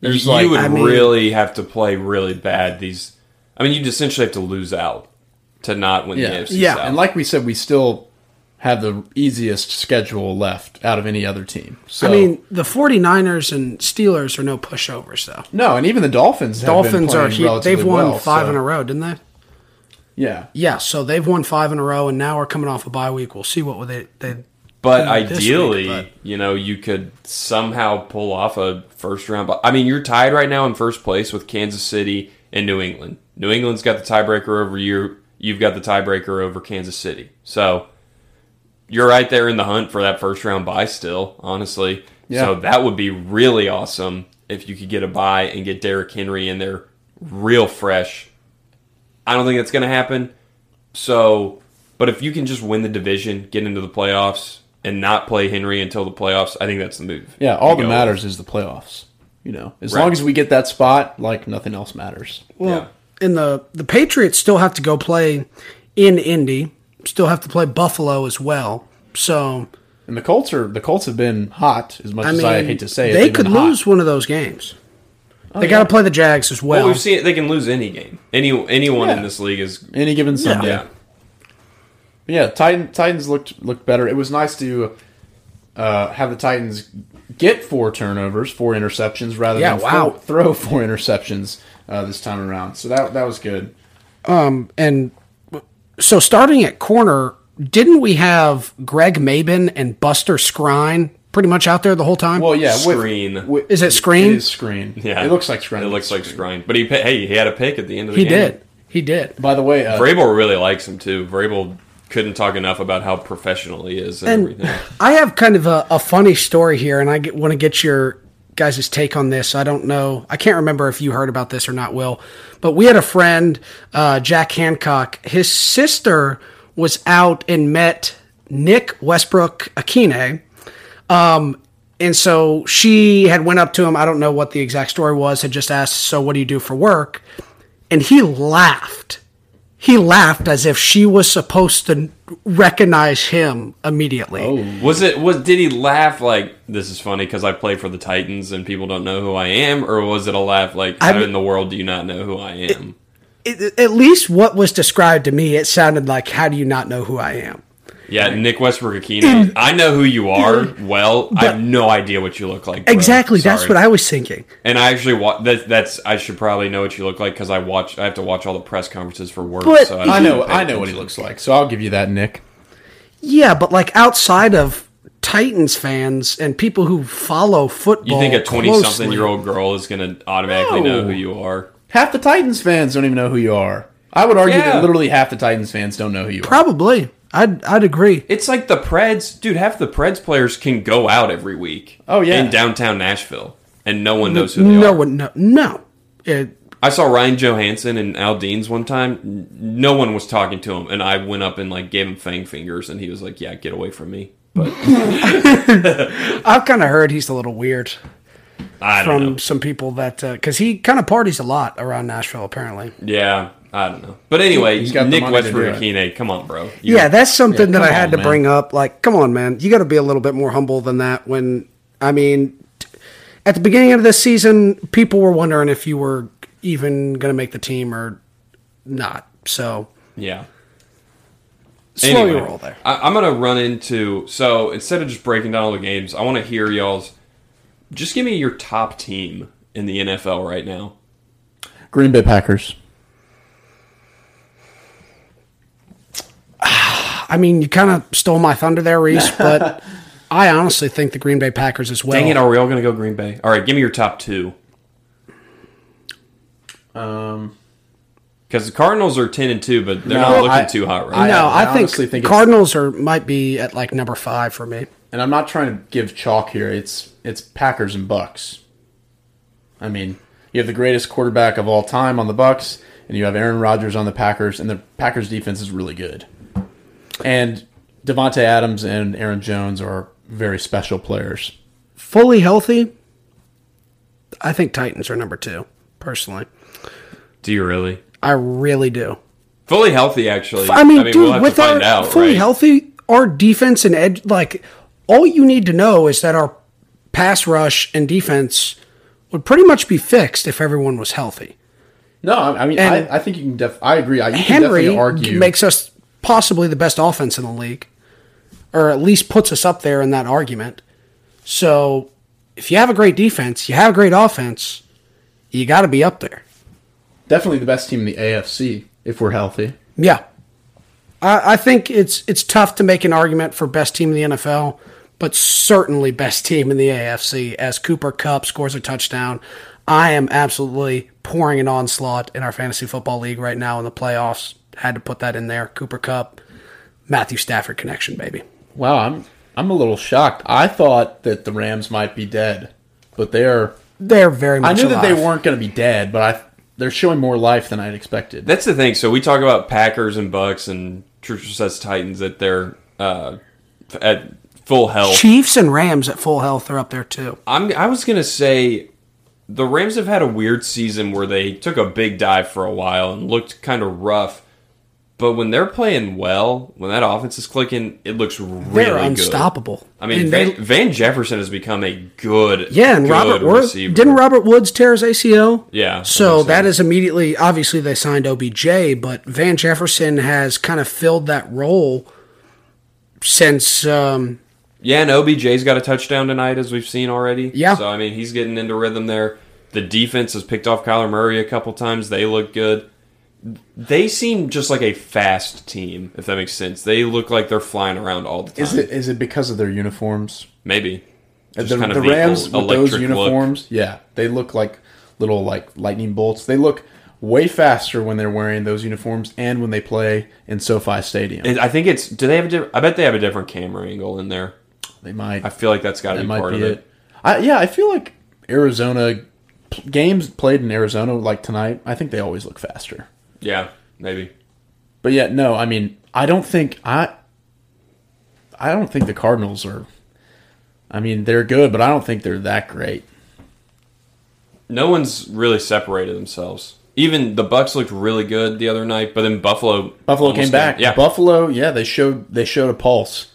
You, There's you like- would I mean- really have to play really bad. These, I mean, you'd essentially have to lose out to not win Yeah. the AFC Yeah. South. And like we said, we still have the easiest schedule left out of any other team. So I mean, the 49ers and Steelers are no pushovers though. no, and even the Dolphins. Have Dolphins been are playing they've won well, 5 so- in a row, didn't they? Yeah, Yeah, so they've won 5 in a row and now we're coming off a bye week. We'll see what they they But this week, ideally, but- you know, you could somehow pull off a first round. I mean, you're tied right now in first place with Kansas City and New England. New England's got the tiebreaker over you. You've got the tiebreaker over Kansas City. So you're right there in the hunt for that first round bye still, honestly. Yeah. So that would be really awesome if you could get a bye and get Derrick Henry in there real fresh. I don't think that's going to happen. So, but if you can just win the division, get into the playoffs, and not play Henry until the playoffs, I think that's the move. yeah. All to that go matters is the playoffs. You know, as Right. long as we get that spot, like nothing else matters. Well, and the the Patriots still have to go play in Indy. Still have to play Buffalo as well. So And the Colts are the Colts have been hot as much I as mean, I hate to say it. they could been hot. Lose one of those games. They got to play the Jags as Well, well. we've seen they can lose any game. Any anyone in this league is any given Sunday. yeah. Yeah, Titan, Titans looked looked better. It was nice to uh, have the Titans get four turnovers, four interceptions, rather Yeah, than wow. four, throw four interceptions uh, this time around. So that that was good. and so starting at corner, didn't we have Greg Mabin and Buster Skrine pretty much out there the whole time? Well, yeah, with- Screen. with- Is it screen? It is screen. Yeah, it looks like screen. It looks like Skrine, but he hey he had a pick at the end of the he game. He did. He did. By the way, uh, Vrabel really likes him too. Vrabel couldn't talk enough about how professional he is and, And everything. I have kind of a, a funny story here, and I get, want to get your guys' take on this. I don't know. I can't remember if you heard about this or not, Will. But we had a friend, uh, Jack Hancock. His sister was out and met Nick Westbrook Ikhine. Um, and so she had went up to him. I don't know what the exact story was. Had just asked, "So what do you do for work?" And he laughed. He laughed as if she was supposed to recognize him immediately. oh, Was it was did he laugh like this is funny because I play for the Titans and people don't know who I am, or was it a laugh like how mean- in the world do you not know who I am? it, at least what was described to me, it sounded like, "How do you not know who I am?" Yeah, Nick Westbrook Ikhine. I know who you are well. I have no idea what you look like. bro. Exactly. That's Sorry. what I was thinking. And I actually wa- that, that's I should probably know what you look like because I watch. I have to watch all the press conferences for work. But- so I know I know what he looks like. So I'll give you that, Nick. Yeah, but like outside of Titans fans and people who follow football, You think a twenty-something-year-old girl is going to automatically No. know who you are? Half the Titans fans don't even know who you are. I would argue Yeah. that literally half the Titans fans don't know who you are. Probably, I'd I'd agree. It's like the Preds, dude. Half the Preds players can go out every week. Oh, yeah. in downtown Nashville, and no one knows who they are. No are. one, no, no. It, I saw Ryan Johansen and Al Dean's one time. No one was talking to him, and I went up and like gave him fang fingers, and he was like, "Yeah, get away from me." But I've kind of heard he's a little weird I don't from know. some people that uh, because he kind of parties a lot around Nashville, apparently. Yeah, I don't know. But anyway, He's got the Nick money to do Westbrook it. Ikhine, come on, bro. You- Yeah, that's something Yeah, that I come had on, to man. bring up. Like, come on, man, you got to be a little bit more humble than that. When I mean, t- at the beginning of this season, people were wondering if you were even going to make the team or not. So yeah. slow Anyway, your roll there. I, I'm gonna run into so instead of just breaking down all the games, I want to hear y'all's. Just give me your top team in the NFL right now. Green Bay Packers. I mean, you kind of stole my thunder there, Reese, but I honestly think the Green Bay Packers as well. Dang it, are we all gonna go Green Bay? All right, give me your top two. Um, Because the Cardinals are ten and two, but they're No, not looking I- too hot right I- no, now. I, think, honestly think Cardinals are might be at like number five for me. and I'm not trying to give chalk here. It's it's Packers and Bucks. I mean, you have the greatest quarterback of all time on the Bucks, and you have Aaron Rodgers on the Packers, and the Packers defense is really good. And Davante Adams and Aaron Jones are very special players. Fully healthy, I think Titans are number two, personally. Do you really? I really do. Fully healthy, actually. I mean, dude, we'll have with to our find out, fully right? healthy, our defense and edge, like, all you need to know is that our pass rush and defense would pretty much be fixed if everyone was healthy. No, I I mean, I, I think you can. Def- I agree. I- You can Henry definitely argue. makes us possibly the best offense in the league, or at least puts us up there in that argument. So, if you have a great defense, you have a great offense, you got to be up there. definitely the best team in the AFC if we're healthy. Yeah, I, I think it's it's tough to make an argument for best team in the NFL, but certainly best team in the AFC. As Cooper Kupp scores a touchdown, I am absolutely pouring an onslaught in our fantasy football league right now in the playoffs. Had to put that in there. Cooper Kupp, Matthew Stafford connection, baby. Wow, I'm I'm a little shocked. I thought that the Rams might be dead, but they're. They're very much I much. knew that they weren't going to be dead, but I they're showing more life than I'd expected. That's the thing. So we talk about Packers and Bucks and True says Titans that they're uh, at full health. Chiefs and Rams at full health are up there too. I'm, I was gonna say the Rams have had a weird season where they took a big dive for a while and looked kind of rough. But when they're playing well, when that offense is clicking, it looks really They're good. unstoppable. I mean, And Van, they- Van Jefferson has become a good, Yeah, and good Robert Woods didn't Robert Woods tear his ACL? Yeah, So that is immediately obviously they signed OBJ, but Van Jefferson has kind of filled that role since um, Yeah, and OBJ's got a touchdown tonight, as we've seen already. Yeah. So I mean, he's getting into rhythm there. The defense has picked off Kyler Murray a couple times. They look good. They seem just like a fast team, if that makes sense. They look like they're flying around all the time. Is it is it because of their uniforms? Maybe. Uh, just the kind of the Rams with those electric look. uniforms, yeah, they look like little like lightning bolts. They look way faster when they're wearing those uniforms and when they play in SoFi Stadium. And I think it's. Do they have a? Diff- I bet they have a different camera angle in there. they might. I feel like that's got to that be part be of it. it. I, yeah, I feel like Arizona games played in Arizona like tonight. I think they always look faster. Yeah, maybe. But yeah, no, I mean, I don't think I I don't think the Cardinals are I mean, they're good, but I don't think they're that great. No one's really separated themselves. Even the Bucks looked really good the other night, but then Buffalo. Buffalo came back. Yeah, Buffalo, yeah, they showed they showed a pulse.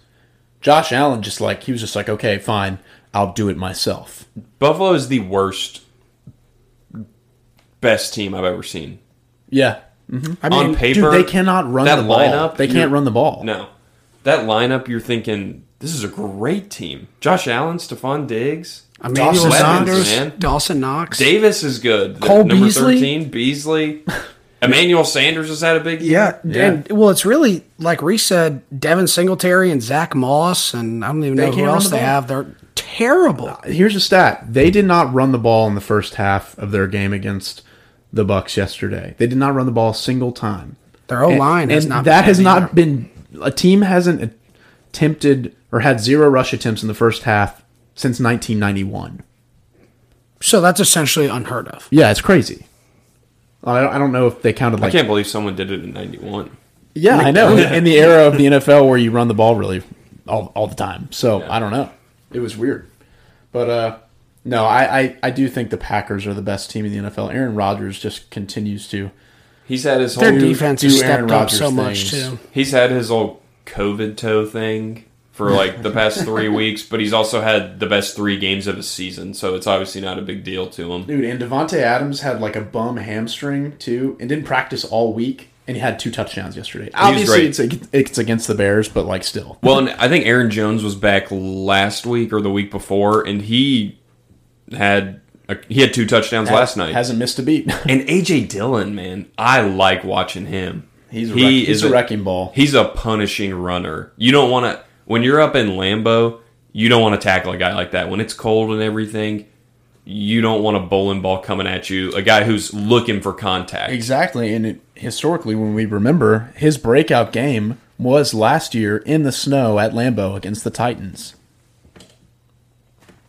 Josh Allen just like he was just like, "Okay, fine. I'll do it myself." Buffalo is the worst, best team I've ever seen. Yeah. I mean, On paper, Dude, they cannot run that the ball. lineup, they can't run the ball. No, that lineup, you're thinking this is a great team. Josh Allen, Stefon Diggs, Emmanuel Dawson Sanders, Knox, man. Dawson Knox. Davis is good. The Cole number Beasley? thirteen, Beasley. Emmanuel Sanders has had a big year. Yeah, and well, it's really like Reese said, Devin Singletary and Zach Moss, and I don't even They know who else the they have. They're terrible. Here's a stat. They did not run the ball in the first half of their game against the Bucks yesterday. They did not run the ball a single time. Their O line has not. that been has not either. been a team hasn't attempted or had zero rush attempts in the first half since 1991. So that's essentially unheard of. Yeah, it's crazy. I don't, know if they counted I can't believe someone did it in '91. yeah I know in the era of the NFL where you run the ball really all, all the time. So Yeah. I don't know. It was weird, but uh, no, I, I I do think the Packers are the best team in the NFL. Aaron Rodgers just continues to. He's had his Their whole defense do has Aaron stepped up Rodgers so much too. he's had his old COVID toe thing for like the past three weeks, but he's also had the best three games of his season, so it's obviously not a big deal to him. Dude, and Davante Adams had like a bum hamstring too, and didn't practice all week, and he had two touchdowns yesterday. Obviously, it's it's against the Bears, but like still. Well, and I think Aaron Jones was back last week or the week before, and he had a, he had two touchdowns last night. hasn't missed a beat. and AJ Dillon, man, I like watching him. He's a he wreck- he's a wrecking ball. He's a punishing runner. You don't want to when you're up in Lambeau. You don't want to tackle a guy like that when it's cold and everything. You don't want a bowling ball coming at you. A guy who's looking for contact. Exactly, and it, historically, when we remember, his breakout game was last year in the snow at Lambeau against the Titans.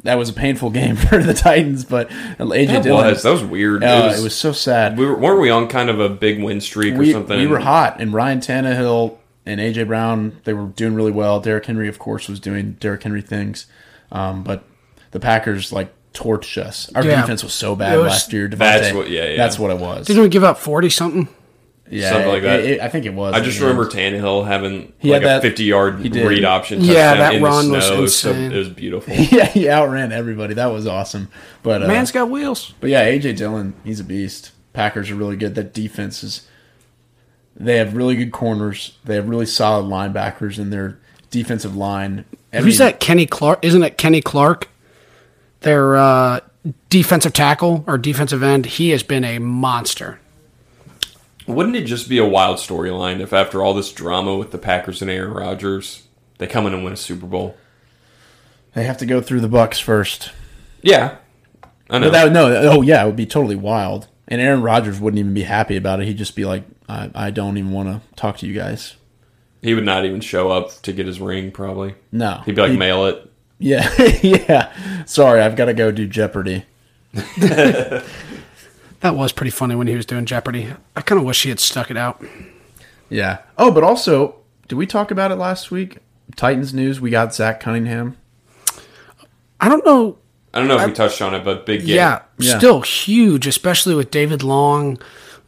That was a painful game for the Titans, but AJ That Dillon. was that was weird. uh, it, was, so sad. we were, weren't we on kind of a big win streak or something? we were hot, and Ryan Tannehill and AJ Brown they were doing really well. Derrick Henry, of course, was doing Derrick Henry things, um, but the Packers like torched us. Our Yeah. defense was so bad was- last year. Davante, That's what- yeah, yeah. That's what it was. Didn't we give up forty something? Yeah, Something like that. it- I think it was. I just in end. remember Tannehill having He like had a that- 50 yard read option Yeah, that in run the was snow. It was, so, insane. it was beautiful. yeah, he outran everybody. That was awesome. But uh, Man's got wheels. But yeah, AJ Dillon, he's a beast. Packers are really good. That defense is. They have really good corners. They have really solid linebackers in their defensive line. I Who's mean, that? Kenny Clark? Isn't it Kenny Clark? Their uh, defensive tackle or defensive end. He has been a monster. Wouldn't it just be a wild storyline if after all this drama with the Packers and Aaron Rodgers, they come in and win a Super Bowl? They have to go through the Bucks first. Yeah. I know. That, no, oh yeah, it would be totally wild. And Aaron Rodgers wouldn't even be happy about it. He'd just be like, I, I don't even want to talk to you guys. he would not even show up to get his ring, probably. No. He'd be like, mail it. Yeah, yeah. Sorry, I've got to go do Jeopardy. That was pretty funny when he was doing Jeopardy. I kind of wish he had stuck it out. Yeah. Oh, but also, did we talk about it last week? Titans news. We got Zach Cunningham. I don't know. I don't know if we touched on it, but big game. Yeah, Yeah. still huge, especially with David Long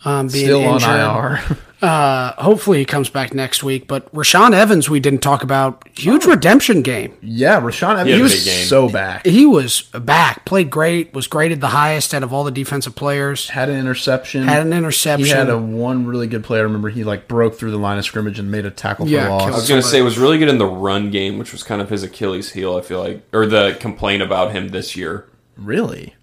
um, being Still on injured. IR. Uh, hopefully he comes back next week. But Rashaan Evans, we didn't talk about. Huge redemption game. yeah, Rashaan Evans He was game. so back. He was back, played great, was graded the highest out of all the defensive players. Had an interception. Had an interception. He had a one really good player. I remember he like broke through the line of scrimmage and made a tackle for Yeah, loss. I was going to say, it was really good in the run game, which was kind of his Achilles heel, I feel like. Or the complaint about him this year. Really?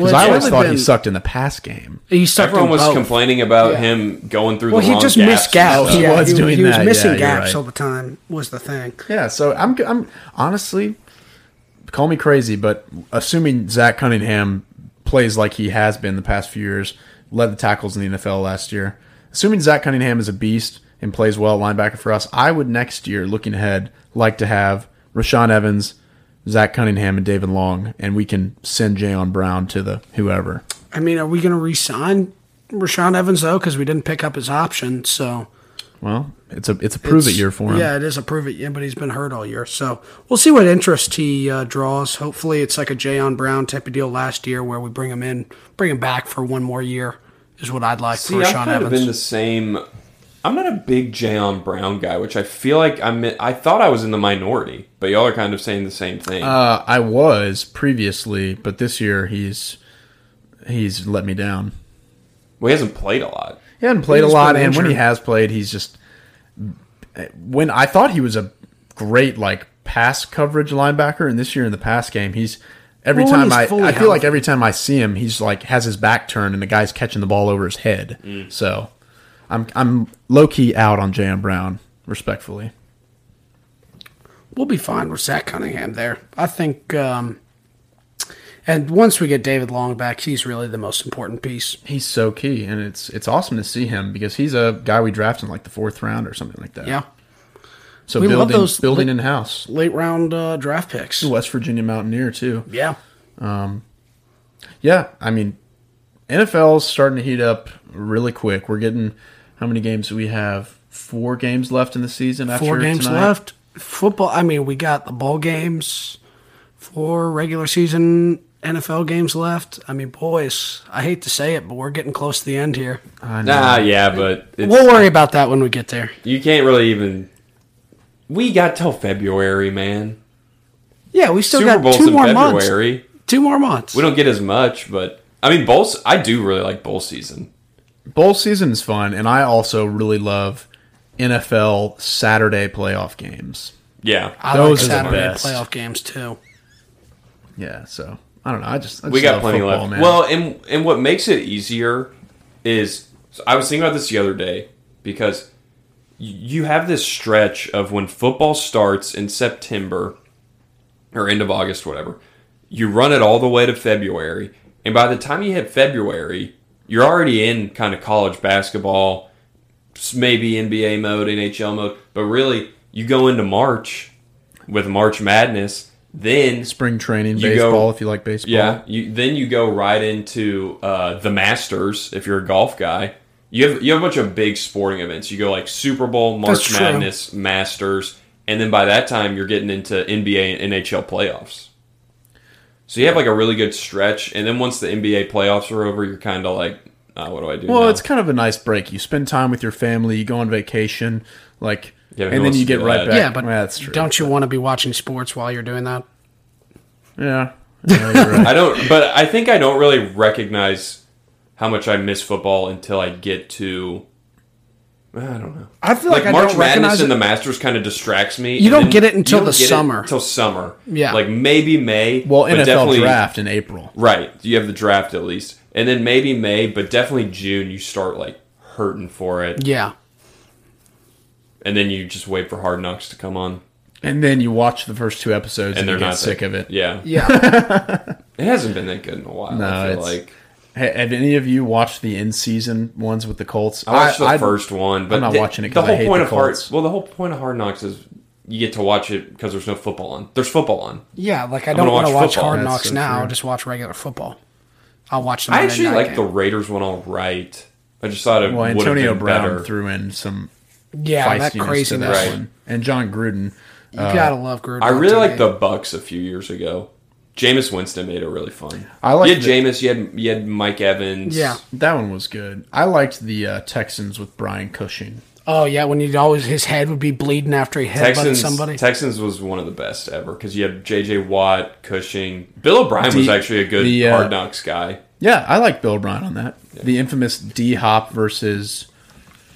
Well, Because it's I always thought been- he sucked in the pass game. He stuck Everyone was both. complaining about Yeah. him going through the game. Well, he wrong just gaps missed and gaps. He yeah, was he, doing he was that. missing Yeah, gaps right. all the time. Was the thing. Yeah, so I'm I'm honestly call me crazy, but assuming Zach Cunningham plays like he has been the past few years, led the tackles in the NFL last year. Assuming Zach Cunningham is a beast and plays well at linebacker for us, I would next year, looking ahead, like to have Rashaan Evans, Zach Cunningham, and David Long, and we can send Jayon Brown to the whoever. I mean, are we going to re-sign Rashaan Evans though? Because we didn't pick up his option, so Well, it's a it's a prove it year for him. Yeah, it is a prove it year, but he's been hurt all year. So we'll see what interest he uh, draws. Hopefully, it's like a Jayon Brown type of deal last year where we bring him in, bring him back for one more year. Is what I'd like See, for I've Rashaan kind of Evans. been the same. I'm not a big Jayon Brown guy, which I feel like I'm. I thought I was in the minority, but y'all are kind of saying the same thing. Uh, I was previously, but this year he's he's let me down. well, he hasn't played a lot. He hasn't played a lot, been and when he has played, he's just when I thought he was a great like pass coverage linebacker, and this year in the pass game, he's every Well, time he's I fully I feel like every time I see him, he's like has his back turned, and the guy's catching the ball over his head. Mm. So I'm I'm low key out on Jayon Brown, respectfully. we'll be fine with Zach Cunningham there. I think. Um, and once we get David Long back, he's really the most important piece. He's so key, and it's it's awesome to see him because he's a guy we drafted in like the fourth round or something like that. Yeah, So We love building those building in house. late round uh, draft picks. West Virginia Mountaineer too. Yeah, Um, Yeah, I mean, NFL's starting to heat up really quick. We're getting how many games do we have? Four games left in the season. After four games tonight? left. Football. I mean, we got the bowl games, four regular season NFL games left. I mean, boys, I hate to say it, but we're getting close to the end here. I know. Nah, yeah, but it's, We'll worry about that when we get there. you can't really even. We got till February, man. Yeah, we still Super got Bowl's two in more months. Two more months. We don't get as much, but I mean, bowl. I do really like bowl season. Bowl season is fun, and I also really love NFL Saturday playoff games. Yeah, I those like are the Saturday best. playoff games too. Yeah, so I don't know. I just, I just we got love plenty football, left. man. Well, and and what makes it easier is so I was thinking about this the other day because you have this stretch of when football starts in September or end of August, whatever. You run it all the way to February, and by the time you hit February, you're already in kind of college basketball, maybe NBA mode, NHL mode, but really you go into March with March Madness. Then spring training, you go- baseball if you like baseball. yeah, you then you go right into uh, the Masters if you're a golf guy. You have you have a bunch of big sporting events. You go like Super Bowl, March Madness, Masters, and then by that time you're getting into NBA and NHL playoffs. So you have like a really good stretch, and then once the NBA playoffs are over, you're kind of like, uh, what do I do? Well, now? it's kind of a nice break. You spend time with your family. You go on vacation, like, Yeah, and then you get right that? back. Yeah, but Well, that's true. don't you want to be watching sports while you're doing that? Yeah, Yeah, right. I don't, but I think I don't really recognize how much I miss football until I get to. I don't know. I feel Like, like, I March don't Madness recognize and the Masters kind of distracts me. You don't get it until you don't the get it summer. Until summer. Yeah. Like maybe May. well, but NFL definitely- draft in April. Right. You have the draft at least. And then maybe May, but definitely June, you start like hurting for it. Yeah. And then you just wait for Hard Knocks to come on. And then you watch the first two episodes and, And they're you get not sick that- of it. Yeah. Yeah. It hasn't been that good in a while. No, I feel it's- like. Ha- Have any of you watched the in-season ones with the Colts? I watched the I- first one, but I'm not the, watching it The 'cause I whole hate point the of Hard, Colts. well, the whole point of Hard Knocks is you get to watch it because there's no football on. There's football on. yeah, like I gonna don't want to watch watch. Hard Knocks so now. true. Just watch regular football. I'll watch the I Monday actually night like the. Raiders one all right. I just thought it Well, would have Antonio been Brown better. threw in some Yeah, that feistiness to craziness. that Right. one, and Jon Gruden. You gotta uh, love Gruden. I really TV. like the Bucks a few years ago. Jameis Winston made it really fun. I like you had the- Jameis, you had you had Mike Evans. Yeah. That one was good. I liked the uh, Texans with Brian Cushing. Oh yeah, when he'd always his head would be bleeding after he headbutted somebody. Texans was one of the best ever because you had J.J. Watt, Cushing. Bill O'Brien was actually a good the, uh, Hard Knocks guy. Yeah, I like Bill O'Brien on that. The infamous D Hop versus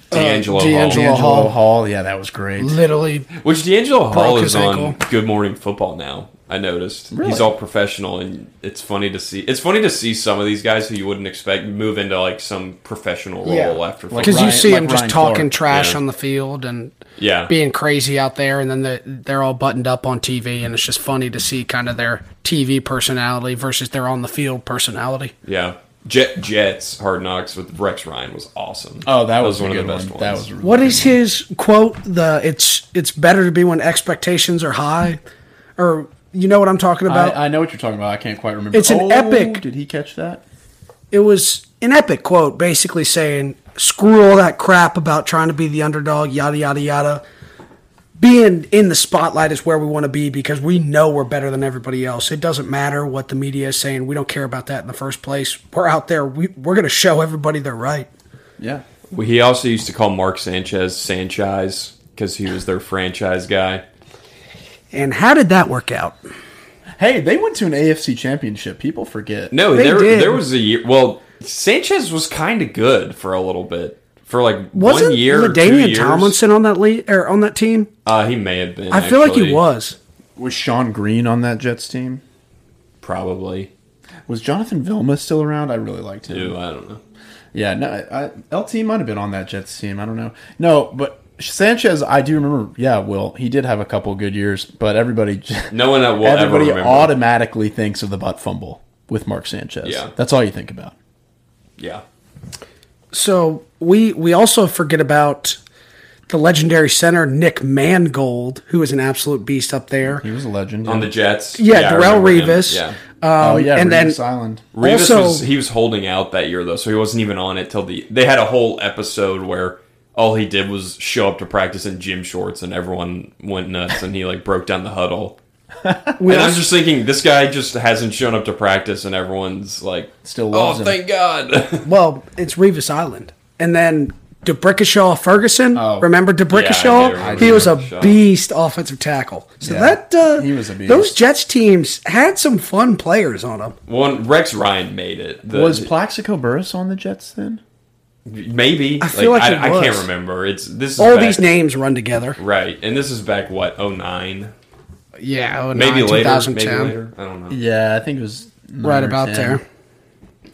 DeAngelo, DeAngelo Hall. DeAngelo Hall. Hall. Yeah, that was great. Literally, Which DeAngelo Hall is his on ankle. Good Morning Football now. I noticed Really? he's all professional, and it's funny to see. It's funny to see some of these guys who you wouldn't expect move into like some professional role Yeah. after football. Because you see like him just Ryan talking Clark. trash Yeah. on the field and yeah, being crazy out there, and then they're, they're all buttoned up on TV, and it's just funny to see kind of their TV personality versus their on the field personality. yeah. Jet Jets Hard Knocks with Rex Ryan was awesome. Oh, that was, one of good the best one. ones. That was really What good is his quote? The it's it's better to be when expectations are high, or you know what I'm talking about? I, I know what you're talking about. I can't quite remember. It's an Oh, epic- Did he catch that? it was an epic quote, basically saying, "Screw all that crap about trying to be the underdog, yada yada yada." Being in the spotlight is where we want to be because we know we're better than everybody else. It doesn't matter what the media is saying. We don't care about that in the first place. We're out there. We, we're going to show everybody they're right. Yeah. Well, He also used to call Mark Sanchez Sanchez because he was their franchise guy. And how did that work out? Hey, they went to an AFC championship. People forget. No, They there did. there was a year. Well, Sanchez was kind of good for a little bit. For like Wasn't one year, or two LaDainian years. Tomlinson on that lead or on that team? Uh, he may have been. I feel like actually. he was. Was Shonn Greene on that Jets team? Probably. Was Jonathan Vilma still around? I really liked him. Ew, I don't know. Yeah, no, I, LT might have been on that Jets team. I don't know. No, but Sanchez, I do remember. Yeah, Will he did have a couple good years, but everybody, No one will everybody remember. automatically thinks of the butt fumble with Mark Sanchez. Yeah. that's all you think about. yeah. So we we also forget about the legendary center Nick Mangold, who is an absolute beast up there. He was a legend. On the Jets. Yeah, I Darrelle remember him. Revis. Yeah. Um, oh yeah, and then- Island. Revis Also- was he was holding out that year though, so he wasn't even on it till the. They had a whole episode where all he did was show up to practice in gym shorts, and everyone went nuts, and he like broke down the huddle. And I'm just thinking, this guy just hasn't shown up to practice, and everyone's like, Still "Oh, loves him. thank God!" well, it's Revis Island, and then D'Brickashaw Ferguson. Oh. Remember Yeah, D'Brickashaw? do remember he was a beast offensive tackle. So Yeah, that uh, he was a beast. those Jets teams had some fun players on them. One Rex Ryan made it. The- Was Plaxico Burress on the Jets then? Maybe? I feel like I, he I can't remember. It's this is All back- these names run together. right, and this is back what 09? Yeah, oh, maybe later, 2010. maybe later. I don't know. Yeah, I think it was right about 10. there.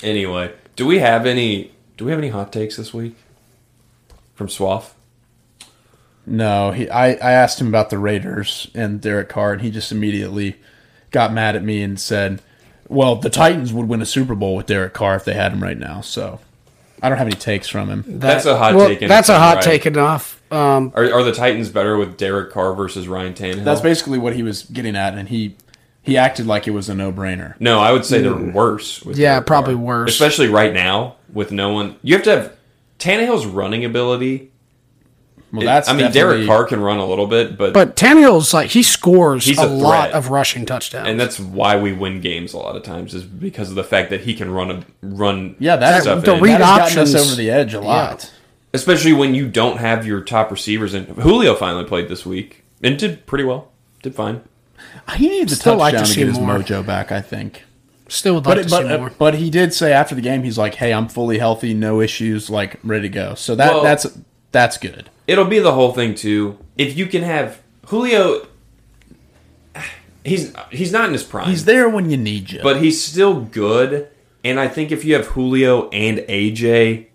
Anyway, do we have any? Do we have any hot takes this week from Swaff? No, he. I, I asked him about the Raiders and Derek Carr, and he just immediately got mad at me and said, "Well, the Titans would win a Super Bowl with Derek Carr if they had him right now." So I don't have any takes from him. That's a hot well, take That's a hot right. take enough. Um, Are, are the Titans better with Derek Carr versus Ryan Tannehill? That's basically what he was getting at, and he he acted like it was a no brainer. no, I would say they're worse. With Yeah, Derek probably Carr. worse. especially right now with no one. You have to have Tannehill's running ability Well, that's I mean, Derek Carr can run a little bit, but, But Tannehill's like he scores He's a, a lot threat. of rushing touchdowns. and that's why we win games a lot of times is because of the fact that he can run a run. Yeah, that's stuff the in. read that has options. us over the edge a lot. especially when you don't have your top receivers. And Julio finally played this week and did pretty well. Did fine. He needs a Still like to to, see get his more. mojo back. I think. Still would like But to but see uh, more. but he did say after the game he's like, "Hey, I'm fully healthy, no issues, like ready to go." So that Well- that's that's good. It'll be the whole thing too. If you can have Julio, he's he's not in his prime. He's there when you need you. but he's still good. And I think if you have Julio and AJ,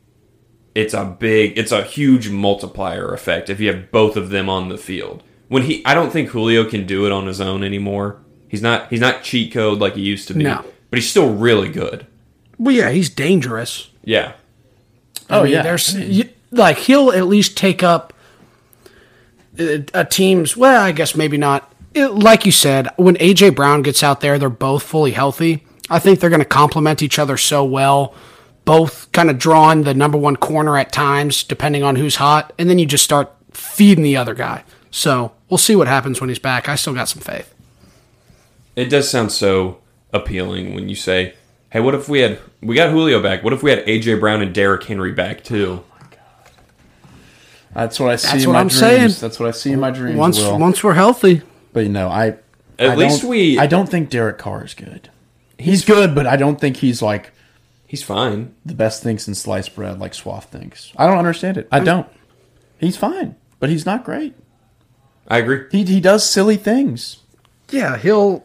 it's a big, it's a huge multiplier effect if you have both of them on the field. When he, I don't think Julio can do it on his own anymore. He's not, he's not cheat code like he used to be. No. But he's still really good. well, yeah, he's dangerous. Yeah. oh I mean, yeah, there's you, like he'll at least take up a, a team's. Well, I guess maybe not. It, like you said, when AJ Brown gets out there, they're both fully healthy. I think they're going to complement each other so well. Both kind of drawing the number one corner at times, depending on who's hot, and then you just start feeding the other guy. So we'll see what happens when he's back. I still got some faith. It does sound so appealing when you say, "Hey, what if we had we got Julio back? What if we had AJ Brown and Derrick Henry back too?" That's what I see That's in what my I'm dreams. saying. That's what I see in my dreams. Once Will. once we're healthy, but you know, I At I least don't- we- I don't think Derek Carr is good. He's good, but I don't think he's like He's fine. the best thing since sliced bread, like Swaff thinks. I don't understand it. I don't. He's fine, but he's not great. I agree. He he does silly things. yeah, he'll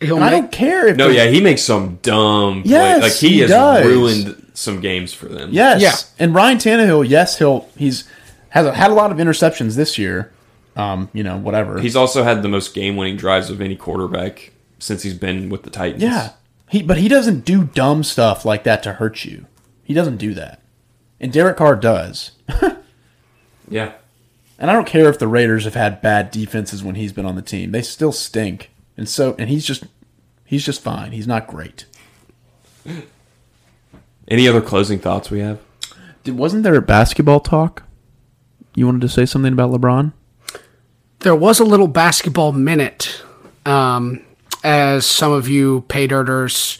he'll And I don't care if No, yeah, he makes some dumb. play- Yes, like he, he has does. ruined some games for them. Yes. Yeah. And Ryan Tannehill, yes, he'll he's has a, had a lot of interceptions this year. Um, you know, whatever. he's also had the most game-winning drives of any quarterback since he's been with the Titans. yeah. He but he doesn't do dumb stuff like that to hurt you. He doesn't do that. And Derek Carr does. yeah. And I don't care if the Raiders have had bad defenses when he's been on the team. They still stink. And so and he's just he's just fine. He's not great. Any other closing thoughts we have? Did, wasn't there a basketball talk? You wanted to say something about LeBron? there was a little basketball minute, um, as some of you pay dirters,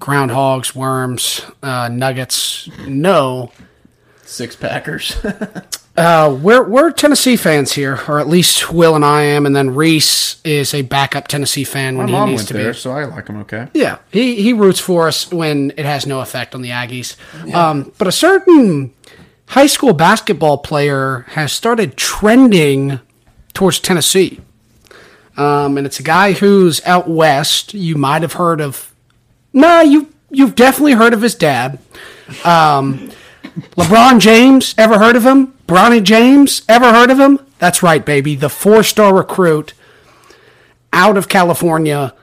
groundhogs, worms, uh, nuggets know. Six Packers. Uh, we're we're Tennessee fans here, or at least Will and I am, and then Reese is a backup Tennessee fan when My he mom needs went to there, be. so I like him okay. Yeah, he he roots for us when it has no effect on the Aggies. Um, but a certain high school basketball player has started trending towards Tennessee, um, and it's a guy who's out west. You might have heard of. Nah, you you've definitely heard of his dad. Um, LeBron James, ever heard of him? Bronny James, ever heard of him? That's right, baby. The four star recruit out of California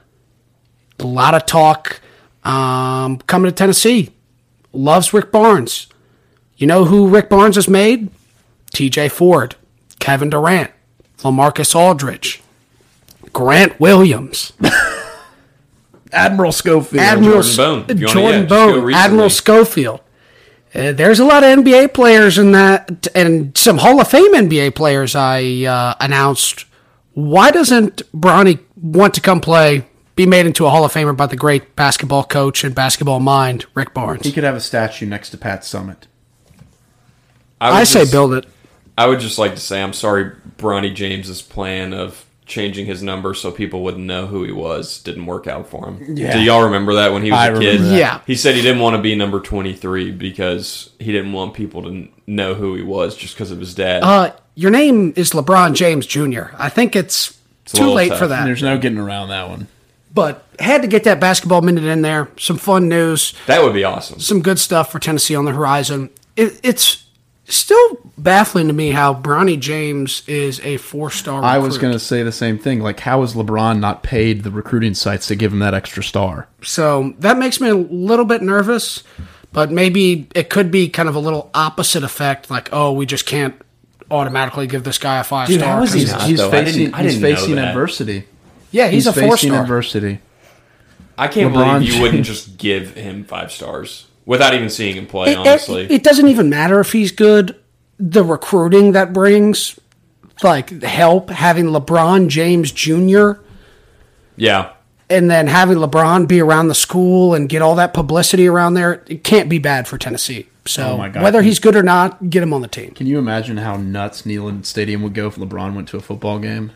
a lot of talk um, coming to Tennessee. Loves Rick Barnes. You know who Rick Barnes has made? TJ Ford, Kevin Durant, LaMarcus Aldridge, Grant Williams, Admiral Schofield. Admiral Jordan Bone, if you wanna- Jordan yeah, Bone. Admiral Schofield. Uh, there's a lot of NBA players in that, and some Hall of Fame NBA players. I uh, announced. Why doesn't Bronny want to come play? Be made into a Hall of Famer by the great basketball coach and basketball mind, Rick Barnes. He could have a statue next to Pat Summitt. Would I say just- build it. I would just like to say I'm sorry. Bronny James's plan of changing his number so people wouldn't know who he was didn't work out for him. Yeah. Do y'all remember that when he was I a kid? that. Yeah. He said he didn't want to be number 23 because he didn't want people to know who he was just because of his dad. Uh, your name is LeBron James Jr. I think it's, a too late tough. for that. There's no getting around that one. But had to get that basketball minute in there. Some fun news. that would be awesome. some good stuff for Tennessee on the horizon. It, it's still baffling to me how Bronny James is a four star. I was going to say the same thing. Like, how is LeBron not paid the recruiting sites to give him that extra star? so that makes me a little bit nervous, but maybe it could be kind of a little opposite effect. Like, oh, we just can't automatically give this guy a five star. he's, not, he's though? I facing, didn't- I didn't know facing that. adversity. yeah, he's, a four star. adversity. I can't LeBron believe you wouldn't just give him five stars without even seeing him play. It, honestly, it, it doesn't even matter if he's good. the recruiting that brings, like help having LeBron James Jr. Yeah. and then having LeBron be around the school and get all that publicity around there, it can't be bad for Tennessee. So Oh my God. whether he's good or not, get him on the team. Can you imagine how nuts Neyland Stadium would go if LeBron went to a football game?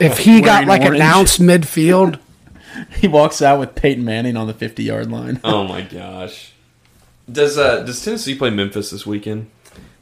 If he got like orange. announced midfield, He walks out with Peyton Manning on the 50 yard line. Oh my gosh. Does uh does Tennessee play Memphis this weekend?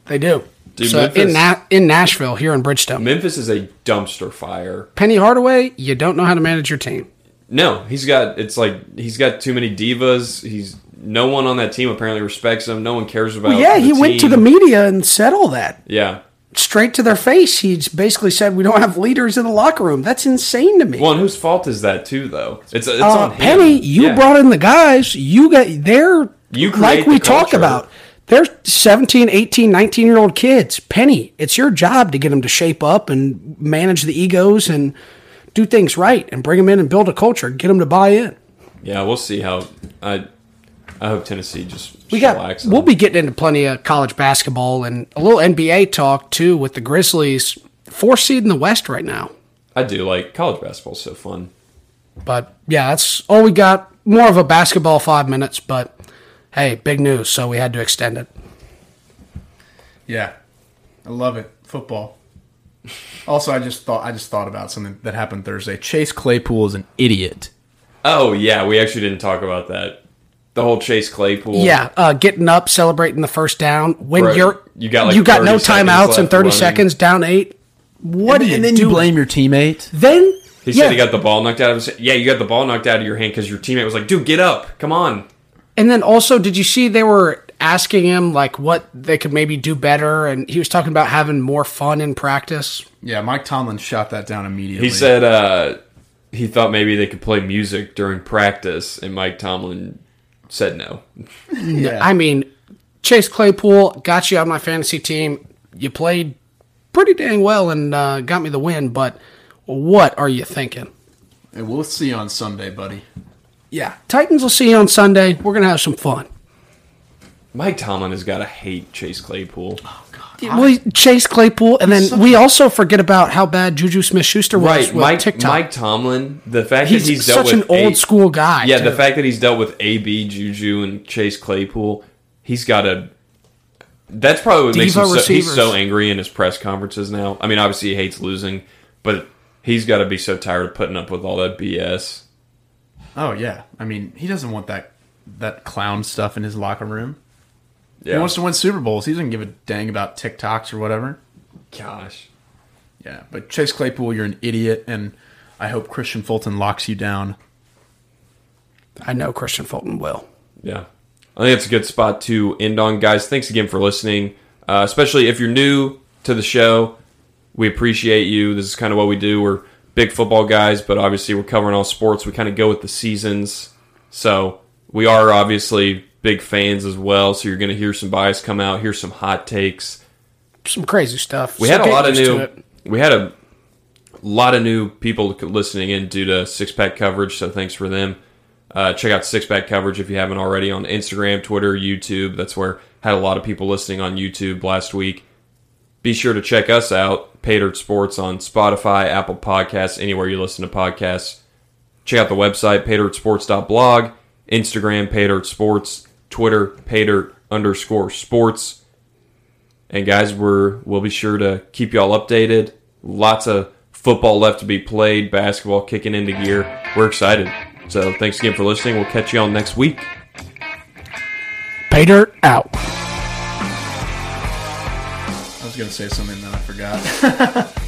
they do. Dude, so Memphis- in Na- in Nashville here in Bridgestone, Memphis is a dumpster fire. Penny Hardaway, you don't know how to manage your team. No, he's got it's like he's got too many divas. He's no one on that team apparently respects him. No one cares about. Him. Yeah, the he went to the media and said all that Yeah. Straight to their face. He basically said we don't have leaders in the locker room. That's insane to me. Well, and whose fault is that too? Though it's it's uh, on him. Penny, you Yeah. brought in the guys. You got they're You like we talk about. They're 17, 18, 19 year old kids. Penny, it's your job to get them to shape up and manage the egos and do things right and bring them in and build a culture. Get them to buy in. Yeah, we'll see how. I I hope Tennessee just We got. shellacks We'll be getting into plenty of college basketball and a little NBA talk too with the Grizzlies. Four seed in the West right now. I do like college basketball. So fun. But yeah, that's all we got. More of a basketball five minutes, but hey, big news, so we had to extend it. Yeah, I love it. Football. Also, I just thought I just thought about something that happened Thursday. Chase Claypool is an idiot. Oh yeah, we actually didn't talk about that. The whole Chase Claypool. Yeah, uh, getting up, celebrating the first down when Right. you're You got, like, you got no timeouts left and thirty running. seconds down eight. What do you and then do? you blame your teammate. Then He yeah, said he got the ball knocked out of his. Yeah, you got the ball knocked out of your hand because your teammate was like, "Dude, get up! Come on!" and then also, did you see they were asking him like what they could maybe do better, and he was talking about having more fun in practice. Yeah, Mike Tomlin shot that down immediately. He said uh, he thought maybe they could play music during practice, and Mike Tomlin said no. yeah. I mean, Chase Claypool got you on my fantasy team. You played pretty dang well and uh, got me the win, but what are you thinking? And we'll see you on Sunday, buddy. Yeah, Titans will see you on Sunday. We're gonna have some fun. Mike Tomlin has got to hate Chase Claypool. We Chase Claypool, and then we also forget about how bad Juju Smith Schuster was Right, with Mike TikTok. Mike Tomlin. The fact he's, that he's dealt such an old A- school guy. Yeah, too. the fact that he's dealt with AB Juju and Chase Claypool, he's got a. That's probably what makes him so, he's so angry in his press conferences now. I mean, obviously he hates losing, but he's got to be so tired of putting up with all that BS. Oh yeah, I mean he doesn't want that that clown stuff in his locker room. He wants to win Super Bowls. He doesn't give a dang about TikToks or whatever. Gosh. Yeah, but Chase Claypool, you're an idiot, and I hope Kristian Fulton locks you down. I know Kristian Fulton will. Yeah. I think it's a good spot to end on, guys. Thanks again for listening, uh, especially if you're new to the show. We appreciate you. This is kind of what we do. We're big football guys, but obviously we're covering all sports. We kind of go with the seasons. So we are obviously big fans as well. So you're going to hear some bias come out, hear some hot takes. Some crazy stuff. We So had a lot of new. We had a lot of new people listening in due to six pack coverage. So thanks for them. Uh, check out six pack coverage if you haven't already on Instagram, Twitter, YouTube. That's where had a lot of people listening on YouTube last week. Be sure to check us out, Paydirt Sports on Spotify, Apple Podcasts, anywhere you listen to podcasts. Check out the website, paydirtsports.blog, Instagram, Paydirt Sports, Twitter, Paydirt underscore sports. And guys, we're we'll be sure to keep y'all updated. Lots of football left to be played, basketball kicking into gear. We're excited. So thanks again for listening. We'll catch you all next week. Pay dirt out. I was going to say something that I forgot.